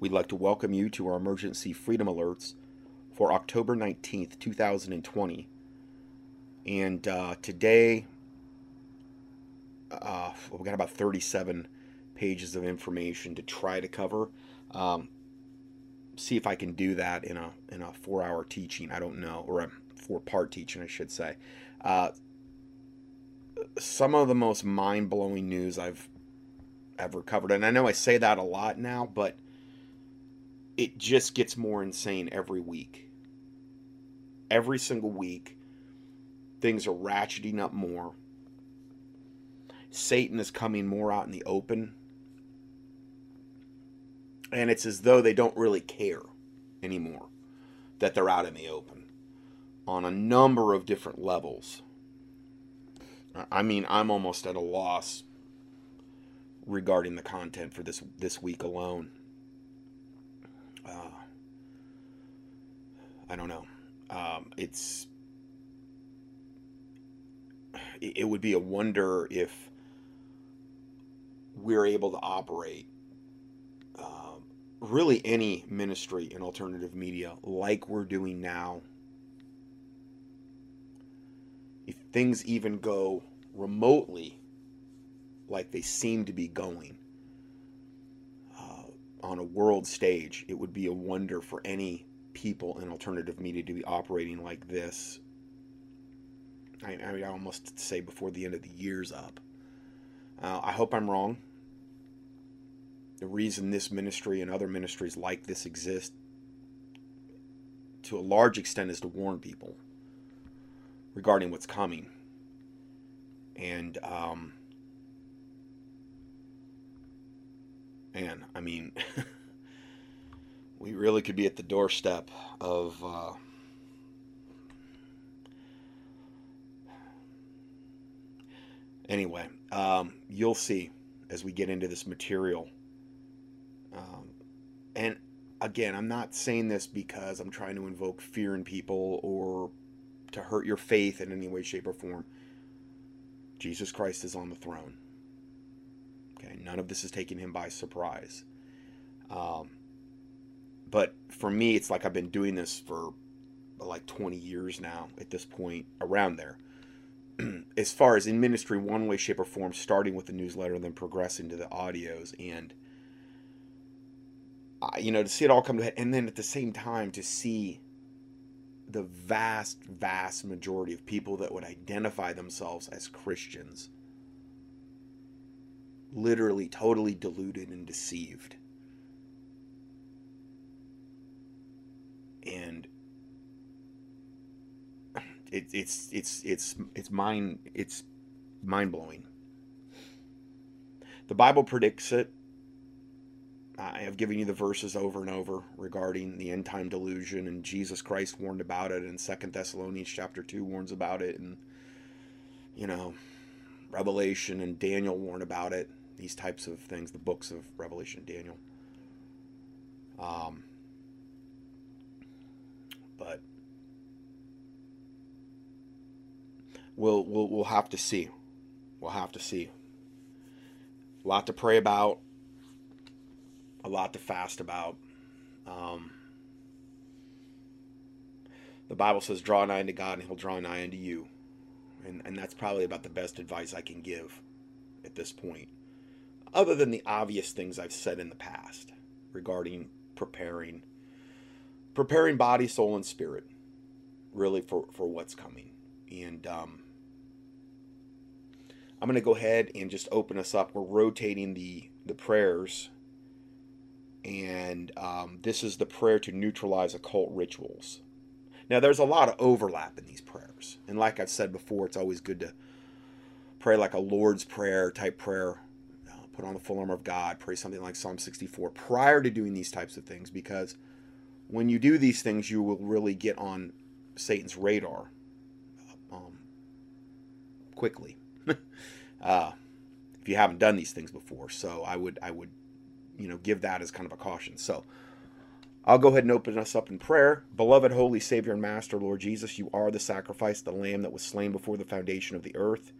We'd like to welcome you to our emergency freedom alerts for October 19th, 2020. And uh, today, uh, we got about 37 pages of information to try to cover. Um, see if I can do that in a in a four hour teaching. I don't know, or a four part teaching, I should say. Uh, some of the most mind blowing news I've ever covered, and I know I say that a lot now, but it just gets more insane every week. Every single week, things are ratcheting up more. Satan is coming more out in the open and it's as though they don't really care anymore that they're out in the open on a number of different levels. I mean, I'm almost at a loss regarding the content for this this week alone. Uh, I don't know. Um, it's it, would be a wonder if we're able to operate really any ministry in alternative media like we're doing now, if things even go remotely like they seem to be going on a world stage, it would be a wonder for any people in alternative media to be operating like this. I, I mean, I almost say before the end of the year's up. Uh, I hope I'm wrong the reason this ministry and other ministries like this exist to a large extent is to warn people regarding what's coming. And, um, man, I mean, we really could be at the doorstep of. Uh, anyway, um, you'll see as we get into this material um, and again, I'm not saying this because I'm trying to invoke fear in people or to hurt your faith in any way, shape, or form. Jesus Christ is on the throne. Okay, none of this is taking him by surprise. Um, but for me, it's like I've been doing this for like 20 years now at this point, around there. as far as in ministry, one way, shape, or form, starting with the newsletter and then progressing to the audios. And you know, to see it all come to head, and then at the same time to see the vast, vast majority of people that would identify themselves as Christians literally totally deluded and deceived. And it, it's it's it's it's mind it's mind blowing. The Bible predicts it I have given you the verses over and over regarding the end time delusion, and Jesus Christ warned about it, and Second Thessalonians chapter two warns about it, and you know, Revelation and Daniel warn about it. These types of things, the books of Revelation, Daniel. Um, but we'll we'll we'll have to see. We'll have to see. A lot to pray about a lot to fast about. Um, the Bible says, draw nigh unto God and he'll draw nigh unto you. And, and that's probably about the best advice I can give at this point. Other than the obvious things I've said in the past regarding preparing, preparing body, soul, and spirit, really for, for what's coming. And um, I'm going to go ahead and just open us up. We're rotating the, the prayers and um, this is the prayer to neutralize occult rituals. Now, there's a lot of overlap in these prayers, and like I've said before, it's always good to pray like a Lord's Prayer type prayer. Put on the full armor of God, pray something like Psalm 64 prior to doing these types of things, because when you do these things, you will really get on Satan's radar um, quickly. uh, if you haven't done these things before, so I would I would you know, give that as kind of a caution. So I'll go ahead and open us up in prayer. Beloved, holy Savior and Master, Lord Jesus, you are the sacrifice, the lamb that was slain before the foundation of the earth.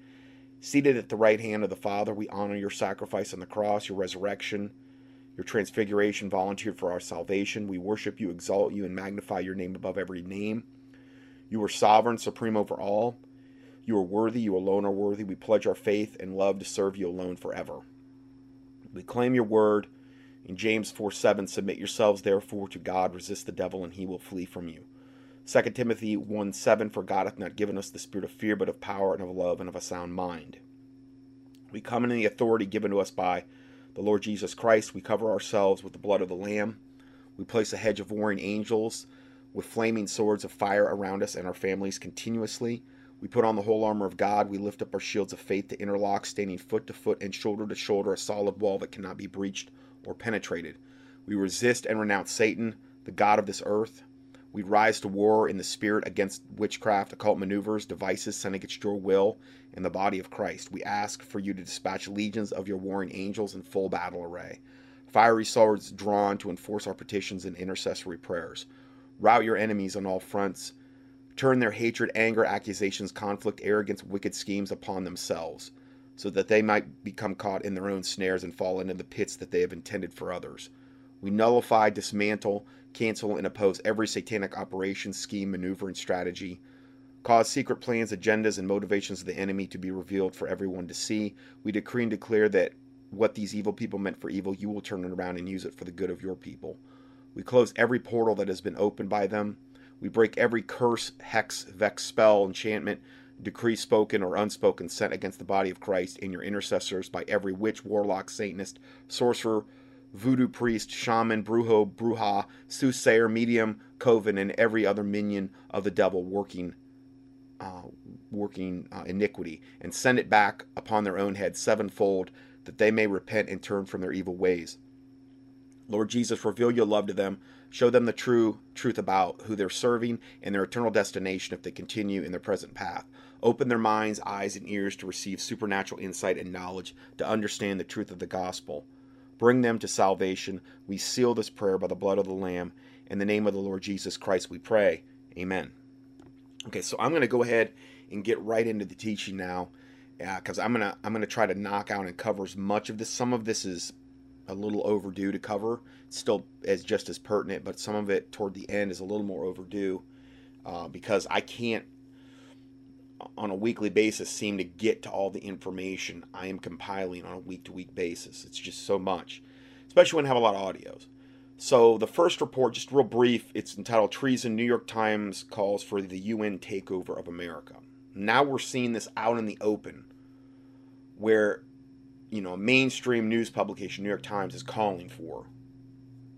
Seated at the right hand of the Father, we honor your sacrifice on the cross, your resurrection, your transfiguration volunteered for our salvation. We worship you, exalt you, and magnify your name above every name. You are sovereign, supreme over all. You are worthy, you alone are worthy. We pledge our faith and love to serve you alone forever. We claim your word. In James 4 7, submit yourselves therefore to God, resist the devil, and he will flee from you. 2 Timothy 1 7, for God hath not given us the spirit of fear, but of power and of love and of a sound mind. We come in the authority given to us by the Lord Jesus Christ. We cover ourselves with the blood of the Lamb. We place a hedge of warring angels with flaming swords of fire around us and our families continuously. We put on the whole armor of God. We lift up our shields of faith to interlock, standing foot to foot and shoulder to shoulder, a solid wall that cannot be breached or penetrated. We resist and renounce Satan, the God of this earth. We rise to war in the spirit against witchcraft, occult maneuvers, devices sent against your will in the body of Christ. We ask for you to dispatch legions of your warring angels in full battle array, fiery swords drawn to enforce our petitions and intercessory prayers. Rout your enemies on all fronts. Turn their hatred, anger, accusations, conflict, arrogance, wicked schemes upon themselves, so that they might become caught in their own snares and fall into the pits that they have intended for others. We nullify, dismantle, cancel, and oppose every satanic operation, scheme, maneuver, and strategy cause secret plans, agendas, and motivations of the enemy to be revealed for everyone to see. We decree and declare that what these evil people meant for evil, you will turn it around and use it for the good of your people. We close every portal that has been opened by them. We break every curse, hex, vex, spell, enchantment, decree spoken or unspoken sent against the body of Christ and your intercessors by every witch, warlock, Satanist, sorcerer, voodoo priest, shaman, brujo, bruja, soothsayer, medium, coven, and every other minion of the devil working uh, working uh, iniquity, and send it back upon their own head sevenfold, that they may repent and turn from their evil ways. Lord Jesus, reveal your love to them. Show them the true truth about who they're serving and their eternal destination if they continue in their present path. Open their minds, eyes, and ears to receive supernatural insight and knowledge to understand the truth of the gospel. Bring them to salvation. We seal this prayer by the blood of the Lamb. In the name of the Lord Jesus Christ, we pray. Amen. Okay, so I'm going to go ahead and get right into the teaching now, because uh, I'm gonna I'm gonna try to knock out and cover as much of this. Some of this is a little overdue to cover, still as just as pertinent, but some of it toward the end is a little more overdue uh, because I can't on a weekly basis seem to get to all the information I am compiling on a week to week basis. It's just so much, especially when I have a lot of audios. So the first report, just real brief, it's entitled Treason New York Times Calls for the UN Takeover of America. Now we're seeing this out in the open where, you know, a mainstream news publication, New York Times, is calling for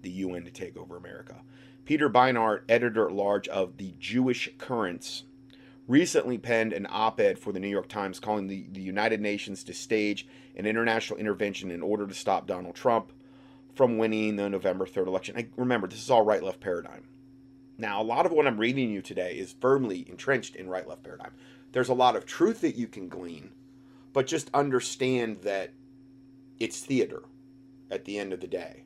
the UN to take over America. Peter Beinart, editor at large of the Jewish Currents, recently penned an op ed for the New York Times calling the, the United Nations to stage an international intervention in order to stop Donald Trump from winning the November 3rd election. I, remember, this is all right left paradigm. Now, a lot of what I'm reading you today is firmly entrenched in right left paradigm. There's a lot of truth that you can glean, but just understand that it's theater at the end of the day.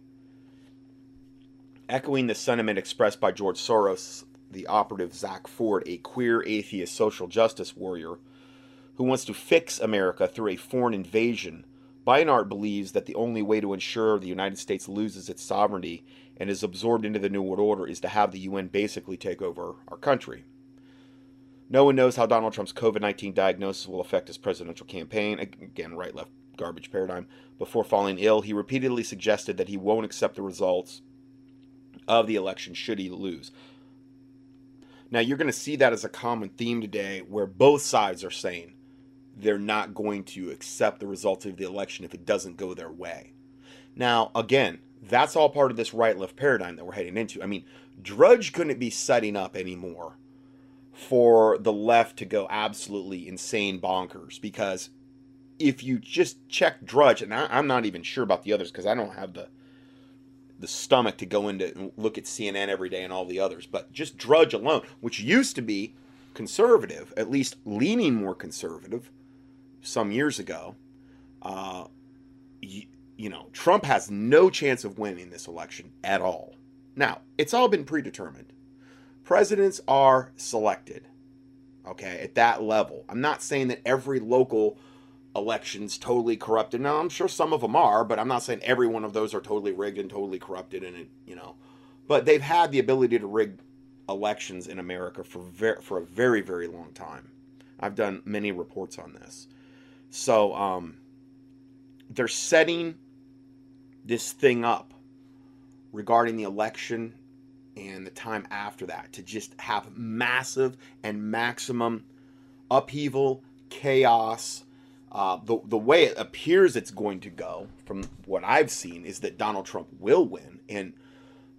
Echoing the sentiment expressed by George Soros, the operative Zach Ford, a queer atheist social justice warrior who wants to fix America through a foreign invasion Beinart believes that the only way to ensure the United States loses its sovereignty and is absorbed into the New World Order is to have the UN basically take over our country. No one knows how Donald Trump's COVID 19 diagnosis will affect his presidential campaign. Again, right left garbage paradigm. Before falling ill, he repeatedly suggested that he won't accept the results of the election should he lose. Now, you're going to see that as a common theme today where both sides are saying they're not going to accept the results of the election if it doesn't go their way. Now, again, that's all part of this right left paradigm that we're heading into. I mean, Drudge couldn't be setting up anymore for the left to go absolutely insane bonkers because if you just check Drudge, and I, am not even sure about the others because I don't have the the stomach to go into and look at CNN every day and all the others, but just Drudge alone, which used to be conservative, at least leaning more conservative, some years ago, uh, you, you know, Trump has no chance of winning this election at all. Now, it's all been predetermined. Presidents are selected, okay, at that level. I'm not saying that every local elections totally corrupted. Now, I'm sure some of them are, but I'm not saying every one of those are totally rigged and totally corrupted and it, you know. But they've had the ability to rig elections in America for ver- for a very very long time. I've done many reports on this. So um, they're setting this thing up regarding the election and the time after that to just have massive and maximum upheaval, chaos. Uh, the, the way it appears it's going to go, from what I've seen, is that Donald Trump will win. And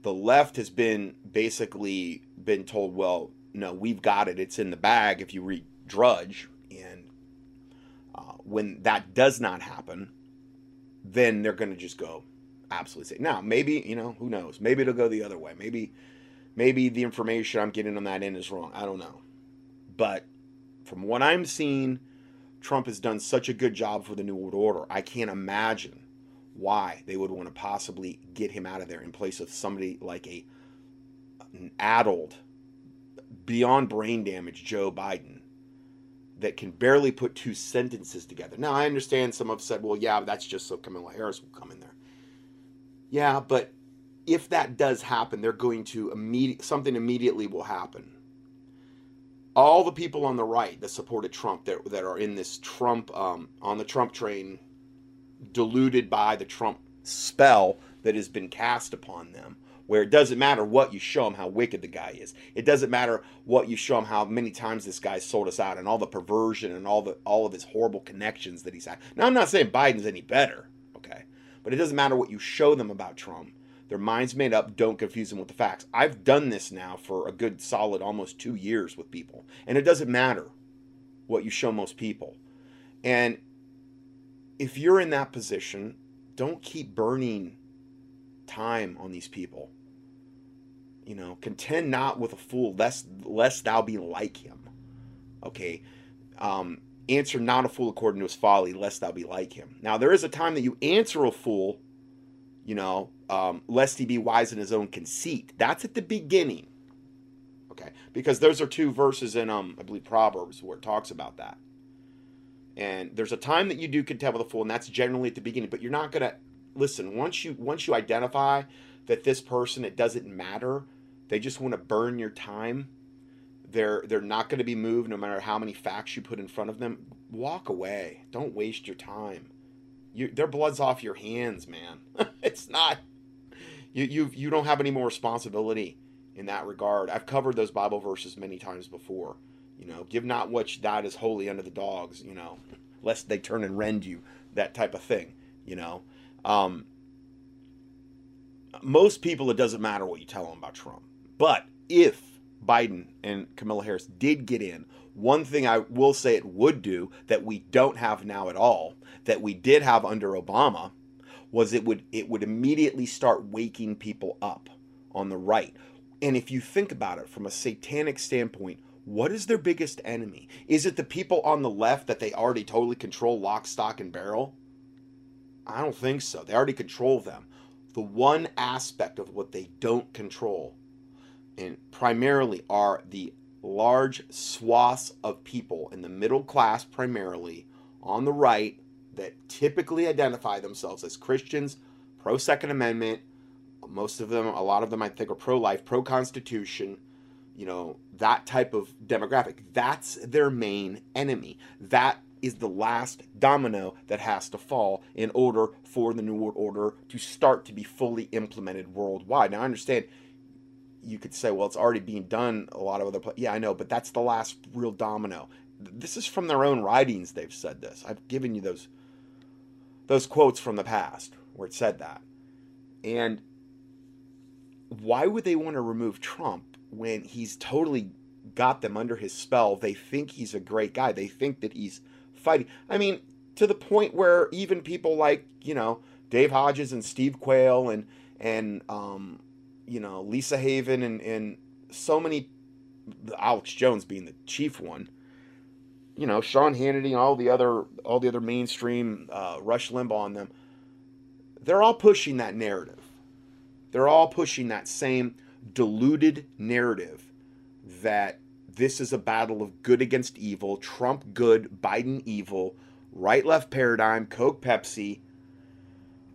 the left has been basically been told, well, no, we've got it. It's in the bag if you read Drudge. And uh, when that does not happen, then they're going to just go absolutely say. Now, maybe, you know, who knows? Maybe it'll go the other way. Maybe maybe the information I'm getting on that end is wrong. I don't know. But from what I'm seeing, Trump has done such a good job for the New World Order. I can't imagine why they would want to possibly get him out of there in place of somebody like a an addled, beyond brain damage Joe Biden that can barely put two sentences together. Now I understand some have said, well, yeah, that's just so Kamala Harris will come in there. Yeah, but if that does happen, they're going to immediate something immediately will happen. All the people on the right that supported Trump that that are in this Trump um, on the Trump train, deluded by the Trump spell that has been cast upon them, where it doesn't matter what you show them how wicked the guy is. It doesn't matter what you show them how many times this guy sold us out and all the perversion and all the all of his horrible connections that he's had. Now I'm not saying Biden's any better, okay? But it doesn't matter what you show them about Trump. Their minds made up, don't confuse them with the facts. I've done this now for a good solid almost 2 years with people, and it doesn't matter what you show most people. And if you're in that position, don't keep burning time on these people. You know, contend not with a fool, lest lest thou be like him. Okay. Um, answer not a fool according to his folly, lest thou be like him. Now there is a time that you answer a fool, you know, um, lest he be wise in his own conceit. That's at the beginning. Okay, because those are two verses in um, I believe Proverbs where it talks about that. And there's a time that you do contend with a fool, and that's generally at the beginning. But you're not gonna listen once you once you identify that this person it doesn't matter they just want to burn your time. They're they're not going to be moved no matter how many facts you put in front of them. Walk away. Don't waste your time. You their blood's off your hands, man. it's not you you you don't have any more responsibility in that regard. I've covered those Bible verses many times before. You know, give not what that is holy unto the dogs, you know, lest they turn and rend you, that type of thing, you know. Um, most people, it doesn't matter what you tell them about Trump. But if Biden and Kamala Harris did get in, one thing I will say it would do that we don't have now at all, that we did have under Obama, was it would it would immediately start waking people up on the right. And if you think about it from a satanic standpoint, what is their biggest enemy? Is it the people on the left that they already totally control lock, stock, and barrel? I don't think so. They already control them. The one aspect of what they don't control and primarily are the large swaths of people in the middle class, primarily on the right, that typically identify themselves as Christians, pro Second Amendment. Most of them, a lot of them, I think, are pro life, pro Constitution, you know, that type of demographic. That's their main enemy. That is the last domino that has to fall in order for the New World Order to start to be fully implemented worldwide. Now, I understand you could say, well, it's already being done a lot of other places. Yeah, I know, but that's the last real domino. This is from their own writings. They've said this. I've given you those those quotes from the past where it said that. And why would they want to remove Trump when he's totally got them under his spell? They think he's a great guy. They think that he's fighting. I mean, to the point where even people like you know Dave Hodges and Steve Quayle and and um, you know, Lisa Haven and, and so many, Alex Jones being the chief one, you know, Sean Hannity, and all the other, all the other mainstream, uh, Rush Limbaugh on them, they're all pushing that narrative. They're all pushing that same diluted narrative that this is a battle of good against evil, Trump good, Biden evil, right left paradigm, Coke Pepsi,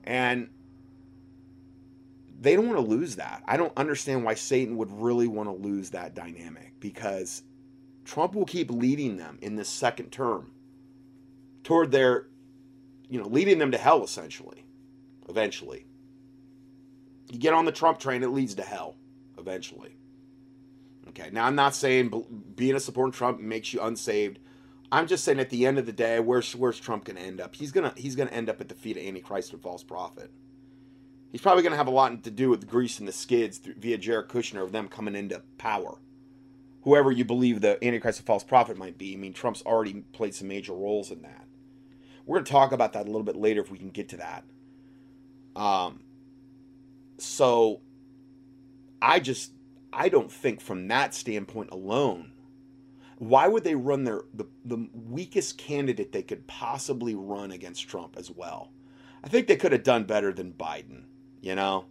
and they don't want to lose that. I don't understand why Satan would really want to lose that dynamic because Trump will keep leading them in this second term toward their, you know, leading them to hell essentially, eventually. You get on the Trump train, it leads to hell eventually. Okay, now I'm not saying being a supporter Trump makes you unsaved. I'm just saying at the end of the day, where's where's Trump going to end up? He's gonna he's gonna end up at the feet of Antichrist and false prophet. He's probably to have a lot to do with Greece and the skids through, via Jared Kushner of them coming into power. Whoever you believe the Antichrist and false prophet might be, I mean, Trump's already played some major roles in that. We're going to talk about that a little bit later if we can get to that. Um, so I just I don't think from that standpoint alone, why would they run their the, the weakest candidate they could possibly run against Trump as well? I think they could have done better than Biden you know?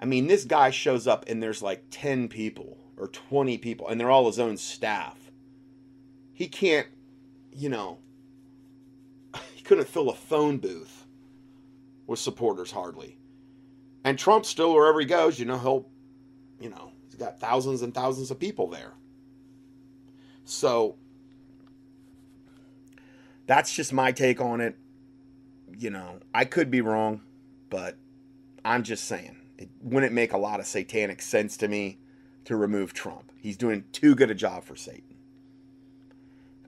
I mean, this guy shows up and there's like 10 people or 20 people and they're all his own staff. He can't, you know, he couldn't fill a phone booth with supporters hardly. And Trump still, wherever he goes, you know, he'll, you know, he's got thousands and thousands of people there. So that's just my take on it. You know, I could be wrong, but I'm just saying, it wouldn't make a lot of satanic sense to me to remove Trump. He's doing too good a job for Satan.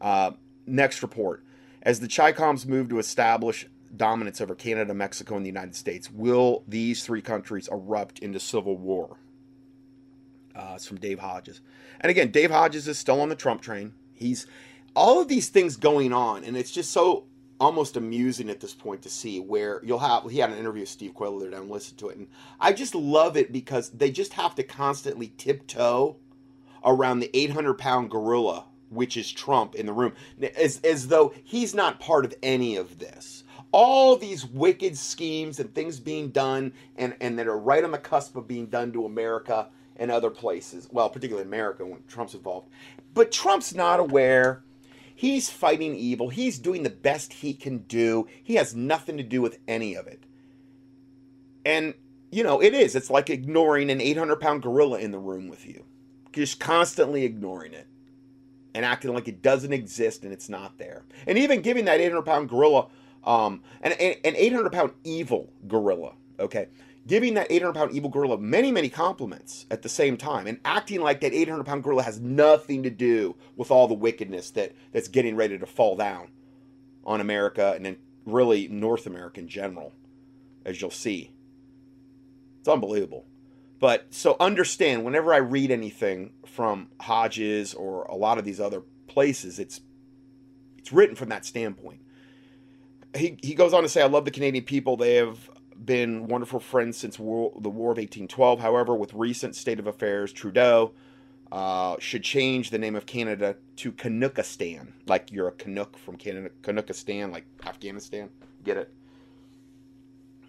Uh, next report. As the Chicoms move to establish dominance over Canada, Mexico, and the United States, will these three countries erupt into civil war? Uh, it's from Dave Hodges. And again, Dave Hodges is still on the Trump train. He's all of these things going on, and it's just so almost amusing at this point to see where you'll have he had an interview with Steve Quayle there and listen to it and I just love it because they just have to constantly tiptoe around the 800 pound gorilla which is Trump in the room. As as though he's not part of any of this. All these wicked schemes and things being done and and that are right on the cusp of being done to America and other places well particularly America when Trump's involved. But Trump's not aware He's fighting evil. He's doing the best he can do. He has nothing to do with any of it. And, you know, it is. It's like ignoring an 800 pound gorilla in the room with you, just constantly ignoring it and acting like it doesn't exist and it's not there. And even giving that 800 pound gorilla, um, an, an 800 pound evil gorilla, okay, giving that 800 pound evil gorilla many, many compliments at the same time and acting like that 800 pound gorilla has nothing to do with all the wickedness that, that's getting ready to fall down on America and then really North America in general, as you'll see. It's unbelievable. But so understand whenever I read anything from Hodges or a lot of these other places, it's it's written from that standpoint. He, he goes on to say, I love the Canadian people. They have been wonderful friends since war, the War of 1812. However, with recent state of affairs, Trudeau uh, should change the name of Canada to Canuckistan, like you're a Canuck from Canada, Canuckistan, like Afghanistan. Get it?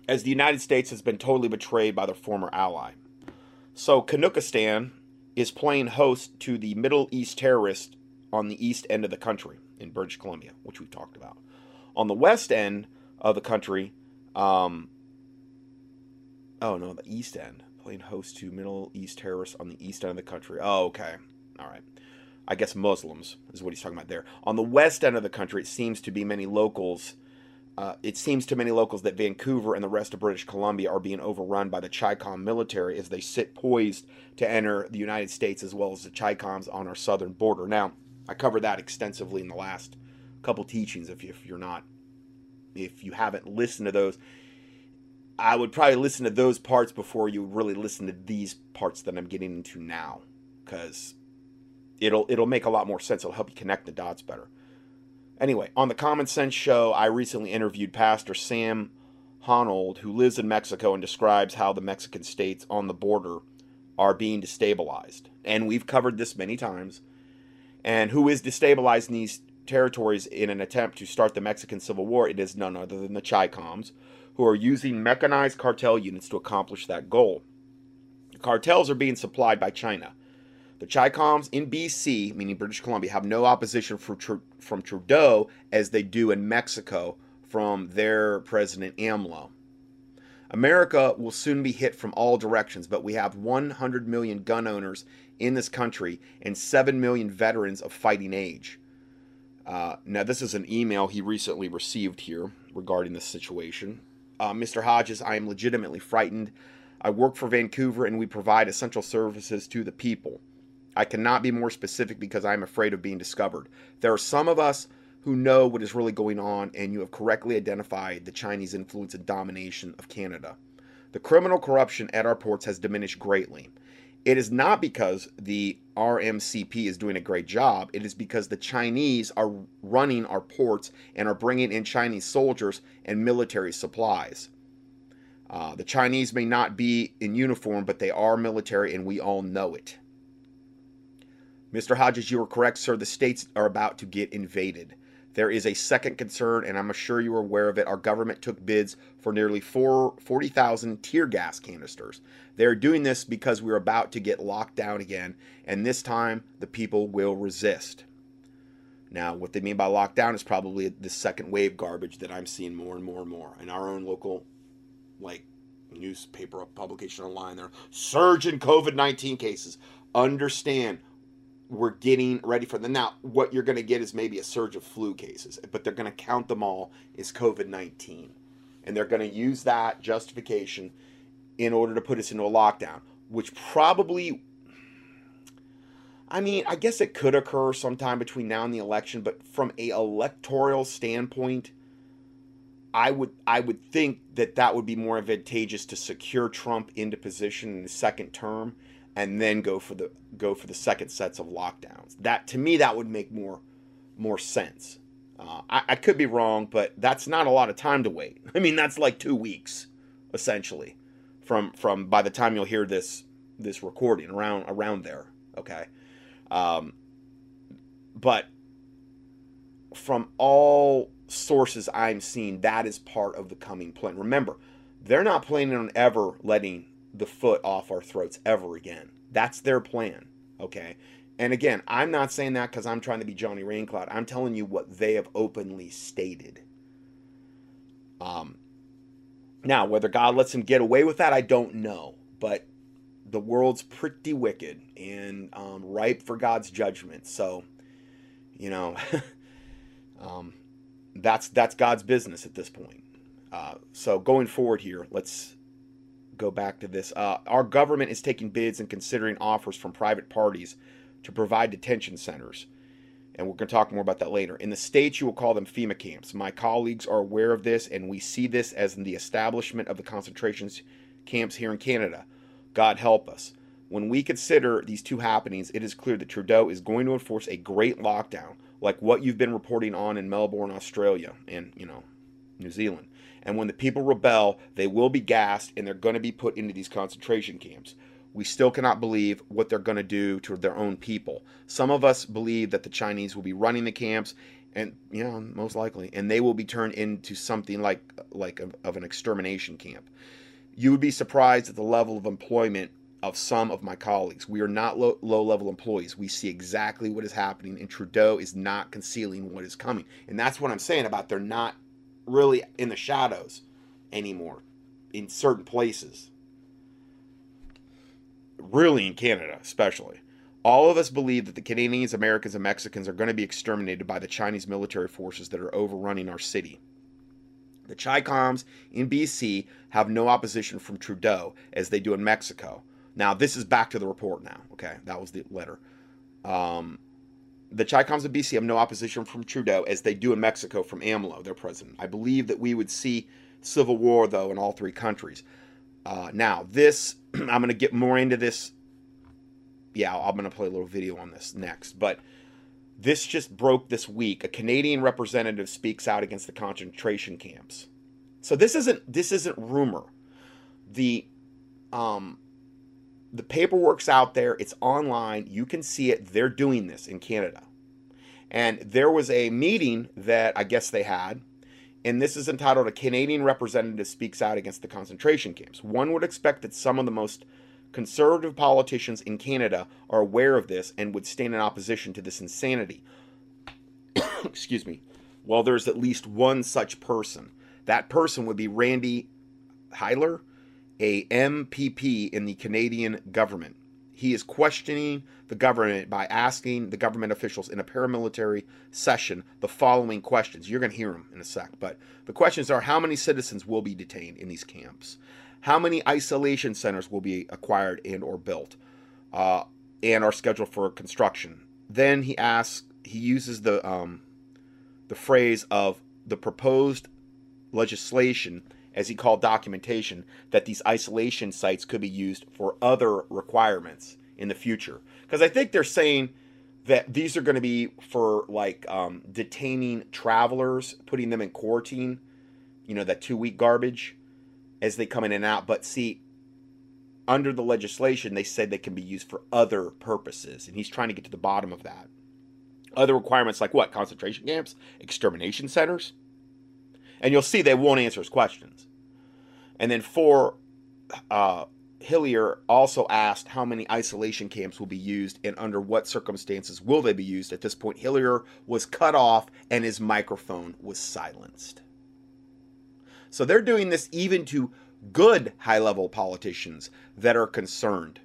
As the United States has been totally betrayed by their former ally. So Canuckistan is playing host to the Middle East terrorists on the east end of the country in British Columbia, which we've talked about. On the west end of the country, um, Oh no, the East End playing host to Middle East terrorists on the east end of the country. Oh, okay, all right. I guess Muslims is what he's talking about there. On the west end of the country, it seems to be many locals. Uh, it seems to many locals that Vancouver and the rest of British Columbia are being overrun by the Chicom military as they sit poised to enter the United States as well as the Chicoms on our southern border. Now, I covered that extensively in the last couple teachings. If, you, if you're not, if you haven't listened to those, I would probably listen to those parts before you really listen to these parts that I'm getting into now, because it'll it'll make a lot more sense. It'll help you connect the dots better. Anyway, on the Common Sense show, I recently interviewed Pastor Sam Honold, who lives in Mexico and describes how the Mexican states on the border are being destabilized. And we've covered this many times. And who is destabilizing these territories in an attempt to start the Mexican Civil War? It is none other than the Chicoms, who are using mechanized cartel units to accomplish that goal. The cartels are being supplied by China, The Chicoms in BC, meaning British Columbia, have no opposition from, from Trudeau as they do in Mexico from their president AMLO. America will soon be hit from all directions, but we have 100 million gun owners in this country and 7 million veterans of fighting age. Uh, now, this is an email he recently received here regarding this situation. Uh, Mr. Hodges, I am legitimately frightened. I work for Vancouver and we provide essential services to the people. I cannot be more specific because I am afraid of being discovered. There are some of us who know what is really going on, and you have correctly identified the Chinese influence and domination of Canada. The criminal corruption at our ports has diminished greatly. It is not because the RMCP is doing a great job. It is because the Chinese are running our ports and are bringing in Chinese soldiers and military supplies. Uh, the Chinese may not be in uniform, but they are military, and we all know it. Mr. Hodges, you are correct, sir. The states are about to get invaded. There is a second concern, and I'm sure you are aware of it. Our government took bids for nearly 40,000 tear gas canisters. They are doing this because we're about to get locked down again, and this time the people will resist. Now, what they mean by lockdown is probably the second wave garbage that I'm seeing more and more and more in our own local, like, newspaper publication online. There, surge in COVID 19 cases. Understand we're getting ready for them. Now, what you're going to get is maybe a surge of flu cases, but they're going to count them all as COVID 19. And they're going to use that justification in order to put us into a lockdown, which probably, I mean, I guess it could occur sometime between now and the election, but from a electoral standpoint, I would I would think that that would be more advantageous to secure Trump into position in the second term and then go for the go for the second sets of lockdowns. That to me that would make more more sense. Uh, I, I could be wrong, but that's not a lot of time to wait. I mean, that's like two weeks, essentially, from from by the time you'll hear this this recording around around there. Okay, um, but from all sources I'm seeing, that is part of the coming plan. Remember, they're not planning on ever letting the foot off our throats ever again. That's their plan. Okay. And again, I'm not saying that because I'm trying to be Johnny Raincloud. I'm telling you what they have openly stated. Um, now, whether God lets him get away with that, I don't know. But the world's pretty wicked and um, ripe for God's judgment. So, you know, um, that's that's God's business at this point. Uh, so going forward here, let's go back to this. Uh, our government is taking bids and considering offers from private parties to provide detention centers. And we're going to talk more about that later. In the States, you will call them FEMA camps. My colleagues are aware of this, and we see this as the establishment of the concentration camps here in Canada. God help us. When we consider these two happenings, it is clear that Trudeau is going to enforce a great lockdown, like what you've been reporting on in Melbourne, Australia, and, you know, New Zealand. And when the people rebel, they will be gassed and they're going to be put into these concentration camps. We still cannot believe what they're going to do to their own people. Some of us believe that the Chinese will be running the camps, and you know, most likely, and they will be turned into something like like a, of an extermination camp. You would be surprised at the level of employment of some of my colleagues. We are not low, low, level employees. We see exactly what is happening, and Trudeau is not concealing what is coming. And that's what I'm saying about they're not really in the shadows anymore in certain places. Really in Canada, especially. All of us believe that the Canadians, Americans, and Mexicans are going to be exterminated by the Chinese military forces that are overrunning our city. The Chicoms in BC have no opposition from Trudeau as they do in Mexico. Now, this is back to the report now. Okay, that was the letter. Um, the Chicoms of BC have no opposition from Trudeau, as they do in Mexico from AMLO, their president. I believe that we would see civil war, though, in all three countries. Uh, now, this, I'm going to get more into this. Yeah, I'm going to play a little video on this next. But this just broke this week. A Canadian representative speaks out against the concentration camps. So this isn't this isn't rumor. The um, the paperwork's out there, it's online, you can see it. They're doing this in Canada. And there was a meeting that I guess they had, and this is entitled A Canadian Representative Speaks Out Against the Concentration Camps. One would expect that some of the most Conservative politicians in Canada are aware of this and would stand in opposition to this insanity. Excuse me. Well, there's at least one such person. That person would be Randy Hillier, a MPP in the Canadian government. He is questioning the government by asking the government officials in a paramilitary session the following questions. You're going to hear them in a sec, but the questions are how many citizens will be detained in these camps? How many isolation centers will be acquired and or built uh, and are scheduled for construction? Then he asks, he uses the um, the phrase of the proposed legislation as he called documentation, that these isolation sites could be used for other requirements in the future. Because I think they're saying that these are going to be for like um, detaining travelers, putting them in quarantine, you know, that two week garbage as they come in and out. But see, under the legislation, they said they can be used for other purposes. And he's trying to get to the bottom of that. Other requirements like what? Concentration camps? Extermination centers? And you'll see they won't answer his questions. And then four, uh, Hillier also asked how many isolation camps will be used and under what circumstances will they be used. At this point, Hillier was cut off and his microphone was silenced. So they're doing this even to good high level politicians that are concerned.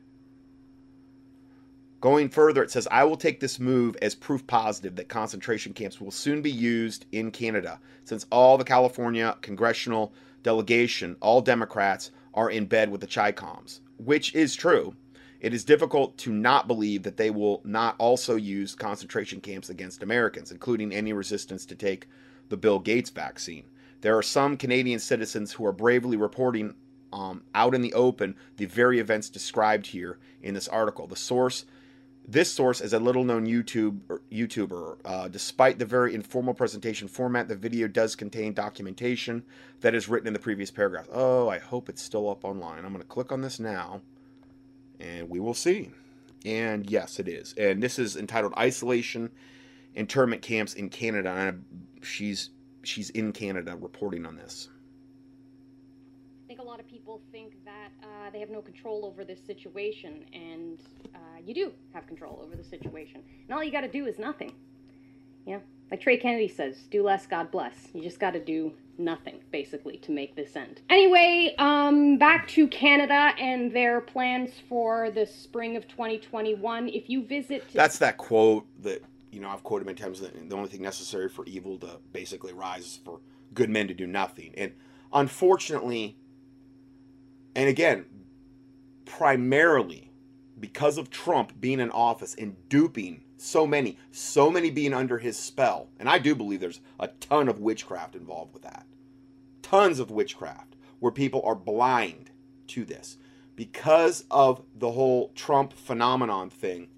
Going further, it says, I will take this move as proof positive that concentration camps will soon be used in Canada, since all the California congressional delegation, all Democrats, are in bed with the Chi Coms, which is true. It is difficult to not believe that they will not also use concentration camps against Americans, including any resistance to take the Bill Gates vaccine. There are some Canadian citizens who are bravely reporting um, out in the open the very events described here in this article. The source this source is a little known YouTube YouTuber. Uh, despite the very informal presentation format, the video does contain documentation that is written in the previous paragraph. Oh, I hope it's still up online. I'm going to click on this now, and we will see. And yes, it is. And this is entitled "Isolation Internment Camps in Canada." And she's she's in Canada reporting on this. I think a lot of people think uh, they have no control over this situation, and uh, you do have control over the situation. And all you got to do is nothing. Yeah, like Trey Kennedy says, do less, God bless. You just got to do nothing, basically, to make this end. Anyway, um, back to Canada and their plans for the spring of 2021. If you visit. That's that quote that, you know, I've quoted many times that the only thing necessary for evil to basically rise is for good men to do nothing. And unfortunately, and again, primarily because of Trump being in office and duping so many, so many being under his spell. And I do believe there's a ton of witchcraft involved with that. Tons of witchcraft where people are blind to this. Because of the whole Trump phenomenon thing,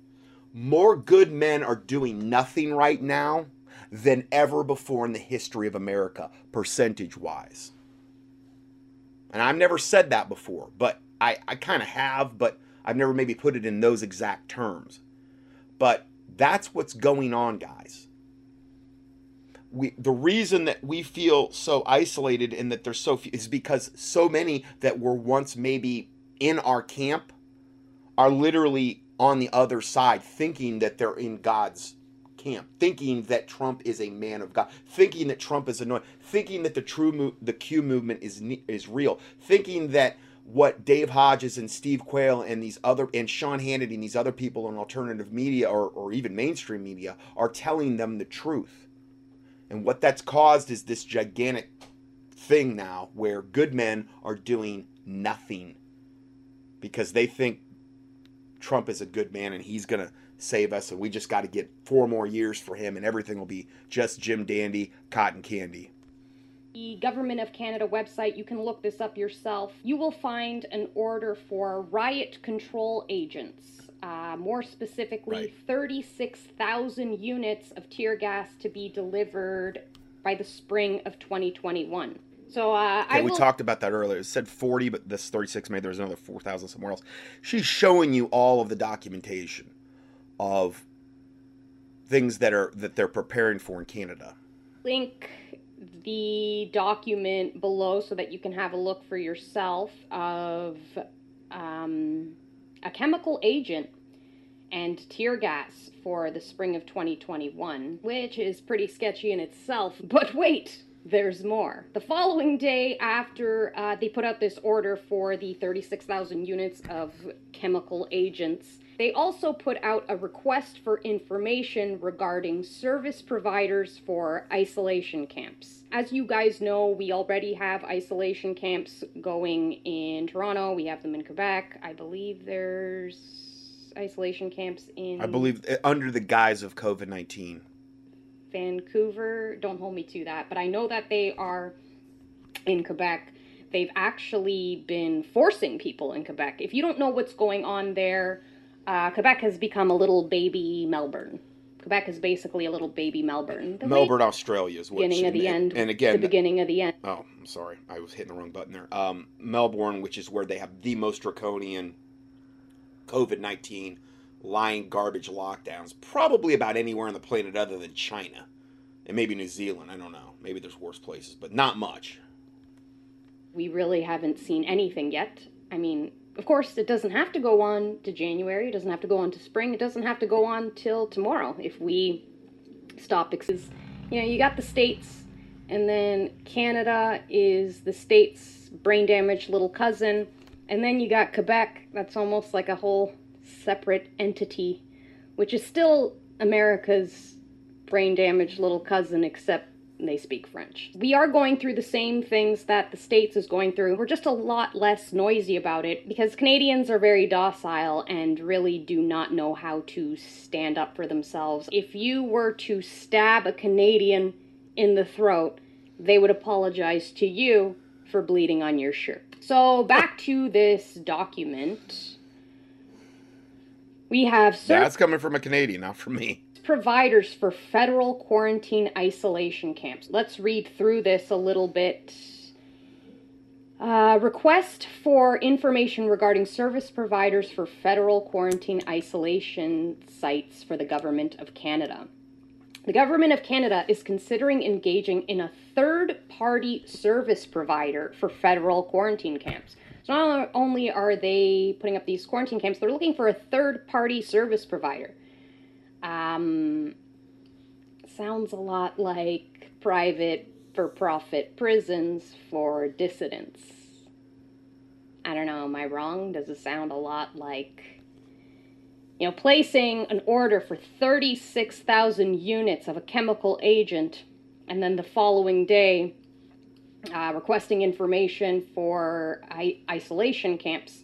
more good men are doing nothing right now than ever before in the history of America, percentage wise. And I've never said that before, but I, I kind of have, but I've never maybe put it in those exact terms. But that's what's going on, guys. We, the reason that we feel so isolated and that there's so few is because so many that were once maybe in our camp are literally on the other side thinking that they're in God's camp, thinking that Trump is a man of God, thinking that Trump is anointed, thinking that the true mo- the Q movement is is real, thinking that what Dave Hodges and Steve Quayle and these other and Sean Hannity and these other people in alternative media or, or even mainstream media are telling them the truth. And what that's caused is this gigantic thing now where good men are doing nothing because they think Trump is a good man and he's going to save us and we just got to get four more years for him and everything will be just Jim Dandy, cotton candy the Government of Canada website, you can look this up yourself. You will find an order for riot control agents. Uh, more specifically, right. 36,000 units of tear gas to be delivered by the spring of 2021. So uh, will... we talked about that earlier. It said 40, but this 36 maybe there's another 4,000 somewhere else. She's showing you all of the documentation of things that are that they're preparing for in Canada. Link the document below so that you can have a look for yourself of um, a chemical agent and tear gas for the spring of 2021, which is pretty sketchy in itself. But wait, there's more. The following day, after uh, they put out this order for the 36,000 units of chemical agents, they also put out a request for information regarding service providers for isolation camps. As you guys know, we already have isolation camps going in Toronto, we have them in Quebec. I believe there's isolation camps in. I believe uh, under the guise of COVID 19. Vancouver. Don't hold me to that, but I know that they are in Quebec. They've actually been forcing people in Quebec. If you don't know what's going on there, uh, Quebec has become a little baby Melbourne. Quebec is basically a little baby Melbourne. The Melbourne, Australia is what beginning of the and, end. And again, the beginning of the end. Oh, I'm sorry, I was hitting the wrong button there. Um, Melbourne, which is where they have the most draconian COVID nineteen lying garbage lockdowns, probably about anywhere on the planet other than China and maybe New Zealand. I don't know. Maybe there's worse places, but not much. We really haven't seen anything yet. I mean, of course, it doesn't have to go on to January. It doesn't have to go on to spring. It doesn't have to go on till tomorrow if we stop. Because, you know, you got the states, and then Canada is the state's brain damaged little cousin, and then you got Quebec. That's almost like a whole separate entity, which is still America's brain damaged little cousin, except they speak French. We are going through the same things that the States is going through. We're just a lot less noisy about it because Canadians are very docile and really do not know how to stand up for themselves. If you were to stab a Canadian in the throat, they would apologize to you for bleeding on your shirt. So, back to this document. We have. That's coming from a Canadian, not from me. Providers for federal quarantine isolation camps. Let's read through this a little bit. Uh, request for information regarding service providers for federal quarantine isolation sites for the Government of Canada. The Government of Canada is considering engaging in a third party service provider for federal quarantine camps. So not only are they putting up these quarantine camps, they're looking for a third party service provider. Um, sounds a lot like private for profit prisons for dissidents. I don't know, am I wrong? Does it sound a lot like, you know, placing an order for 36,000 units of a chemical agent and then the following day uh, requesting information for I- isolation camps.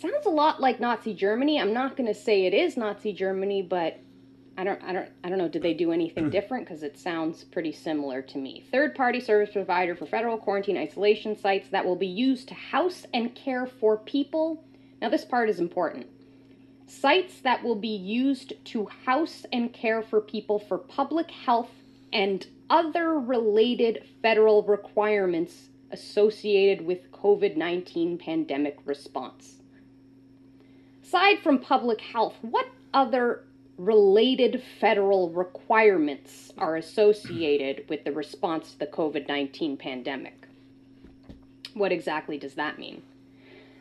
Sounds a lot like Nazi Germany. I'm not going to say it is Nazi Germany, but I don't, I don't, I don't know. Did they do anything hmm. different? Because it sounds pretty similar to me. Third-party service provider for federal quarantine isolation sites that will be used to house and care for people. Now, this part is important. Sites that will be used to house and care for people for public health and other related federal requirements associated with COVID 19 pandemic response. Aside from public health, what other related federal requirements are associated with the response to the COVID 19 pandemic? What exactly does that mean?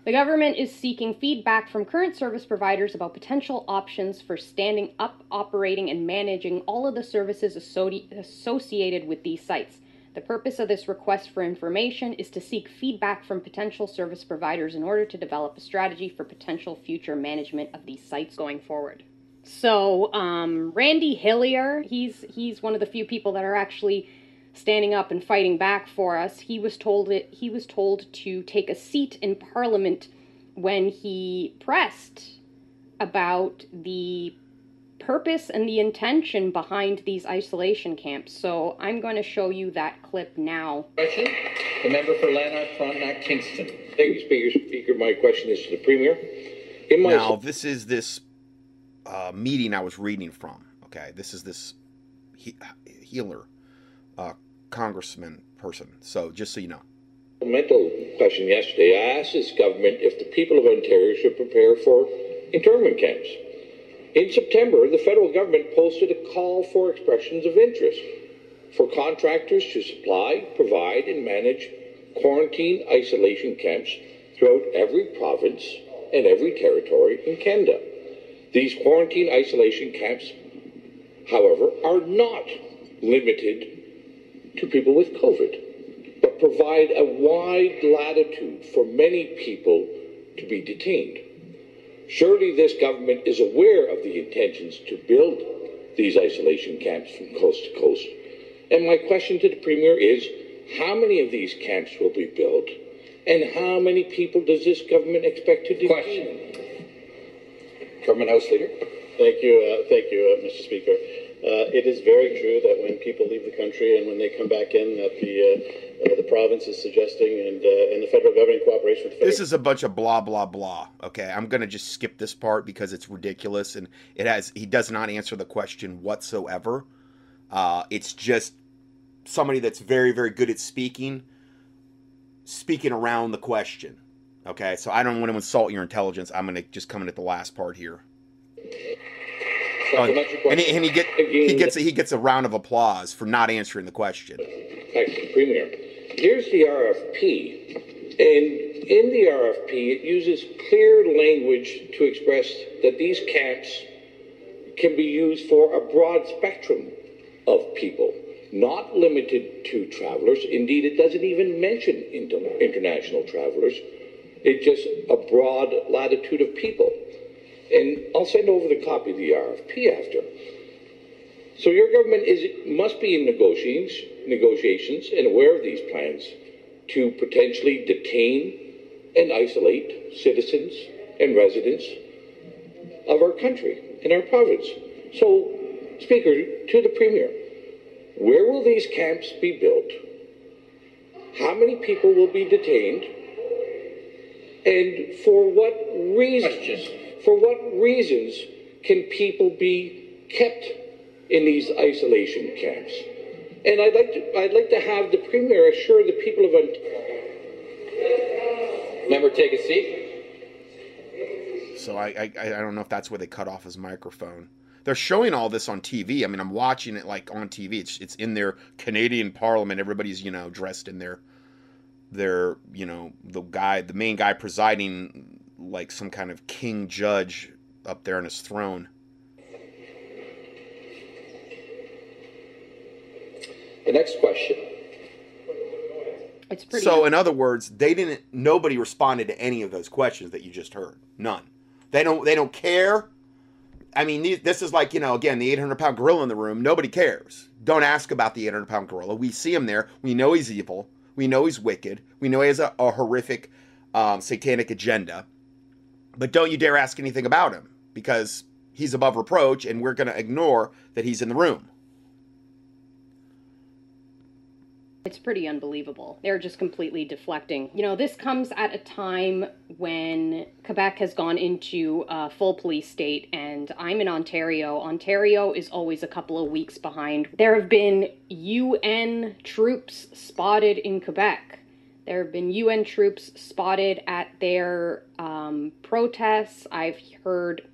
The government is seeking feedback from current service providers about potential options for standing up, operating, and managing all of the services associated with these sites. The purpose of this request for information is to seek feedback from potential service providers in order to develop a strategy for potential future management of these sites going forward. So, um, Randy Hillier, he's he's one of the few people that are actually standing up and fighting back for us. He was told it, he was told to take a seat in Parliament when he pressed about the purpose and the intention behind these isolation camps. So I'm going to show you that clip now. Question? The member for Lanark, Frontenac, Kingston. Thank you, Speaker. Speaker, my question is to the Premier. In my now, this is this uh, meeting I was reading from. Okay, this is this he- Hillier uh, congressman person. So just so you know. Mental question yesterday. I asked this government if the people of Ontario should prepare for internment camps. In September, the federal government posted a call for expressions of interest for contractors to supply, provide, and manage quarantine isolation camps throughout every province and every territory in Canada. These quarantine isolation camps, however, are not limited to people with COVID, but provide a wide latitude for many people to be detained. Surely this government is aware of the intentions to build these isolation camps from coast to coast. And my question to the Premier is how many of these camps will be built? And how many people does this government expect to detain? Question. Government House Leader. Thank you, uh, thank you, uh, Mr. Speaker. Uh, it is very true that when people leave the country and when they come back in, that the uh, uh, the province is suggesting and uh, and the federal government cooperation with the federal. This is a bunch of blah blah blah. Okay, I'm gonna just skip this part because it's ridiculous and it has he does not answer the question whatsoever. Uh, it's just somebody that's very very good at speaking, speaking around the question. Okay, so I don't want to insult your intelligence. I'm gonna just come in at the last part here. Oh, and he, and he get he gets he gets a round of applause for not answering the question. Thanks, Premier. Here's the RFP. And in the RFP, it uses clear language to express that these camps can be used for a broad spectrum of people, not limited to travelers. Indeed, it doesn't even mention inter- international travelers. It's just a broad latitude of people. And I'll send over the copy of the RFP after. So your government is must be in negotiations, negotiations and aware of these plans to potentially detain and isolate citizens and residents of our country in our province. So, Speaker, to the Premier, where will these camps be built? How many people will be detained? And for what reasons? Question. For what reasons can people be kept in these isolation camps? And I'd like to, I'd like to have the Premier assure the people of Ontario. Member, take a seat. So I, I I don't know if that's where they cut off his microphone. They're showing all this on TV. I mean, I'm watching it like on TV. It's it's in their Canadian Parliament. Everybody's you know dressed in their their you know the guy the main guy presiding like some kind of king judge up there on his throne. The next question. It's pretty. So in other words, they didn't. Nobody responded to any of those questions that you just heard. None. They don't. They don't care. I mean, this is like you know, again, the 800 pound gorilla in the room. Nobody cares. Don't ask about the 800 pound gorilla. We see him there. We know he's evil. We know he's wicked. We know he has a, a horrific, um, satanic agenda. But don't you dare ask anything about him because he's above reproach, and we're going to ignore that he's in the room. It's pretty unbelievable. They're just completely deflecting. You know, this comes at a time when Quebec has gone into a full police state, and I'm in Ontario. Ontario is always a couple of weeks behind. There have been UN troops spotted in Quebec. There have been UN troops spotted at their um, protests. I've heard,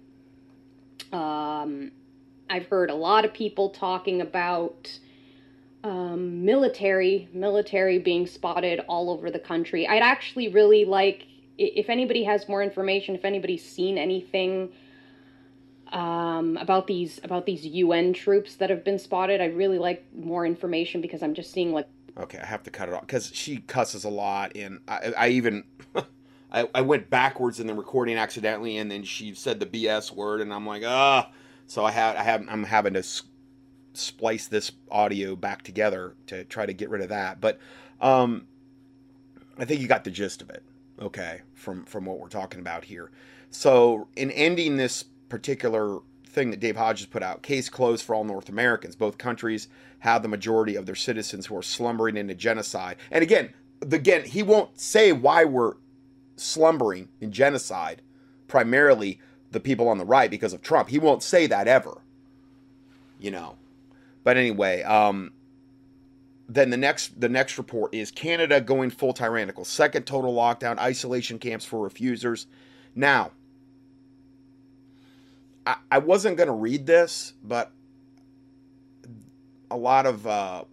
um, I've heard a lot of people talking about um, military military being spotted all over the country. I'd actually really like if anybody has more information, if anybody's seen anything um, about these about these UN troops that have been spotted. I'd really like more information because I'm just seeing like Okay, I have to cut it off because she cusses a lot, and I, I even I, I went backwards in the recording accidentally, and then she said the BS word, and I'm like, ah. So I had I have I'm having to splice this audio back together to try to get rid of that, but um, I think you got the gist of it. Okay, from from what we're talking about here. So in ending this particular thing that Dave Hodges put out, case closed for all North Americans. Both countries have the majority of their citizens who are slumbering in a genocide. And again, again, he won't say why we're slumbering in genocide. Primarily the people on the right because of Trump. He won't say that ever. You know. But anyway, um, then the next the next report is Canada going full tyrannical. Second total lockdown, isolation camps for refusers. Now, I, I wasn't going to read this, but a lot of uh,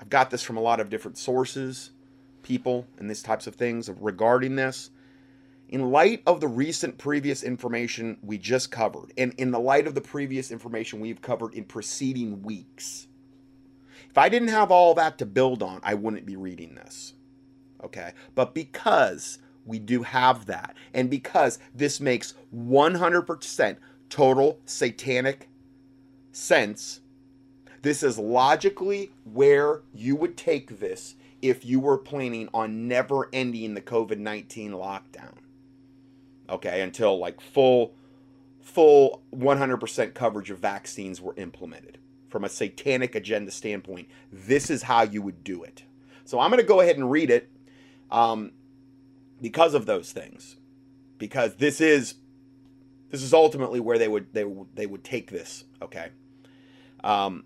I've got this from a lot of different sources, people, and these types of things regarding this. in light of the recent previous information we just covered, and in the light of the previous information we've covered in preceding weeks, if I didn't have all that to build on, I wouldn't be reading this. Okay? But because we do have that, and because this makes 100% total satanic sense, this is logically where you would take this if you were planning on never ending the COVID 19 lockdown. Okay, until like full, full 100% coverage of vaccines were implemented. From a satanic agenda standpoint, this is how you would do it. So I'm going to go ahead and read it um, because of those things, because this is this is ultimately where they would they they would take this. Okay, um,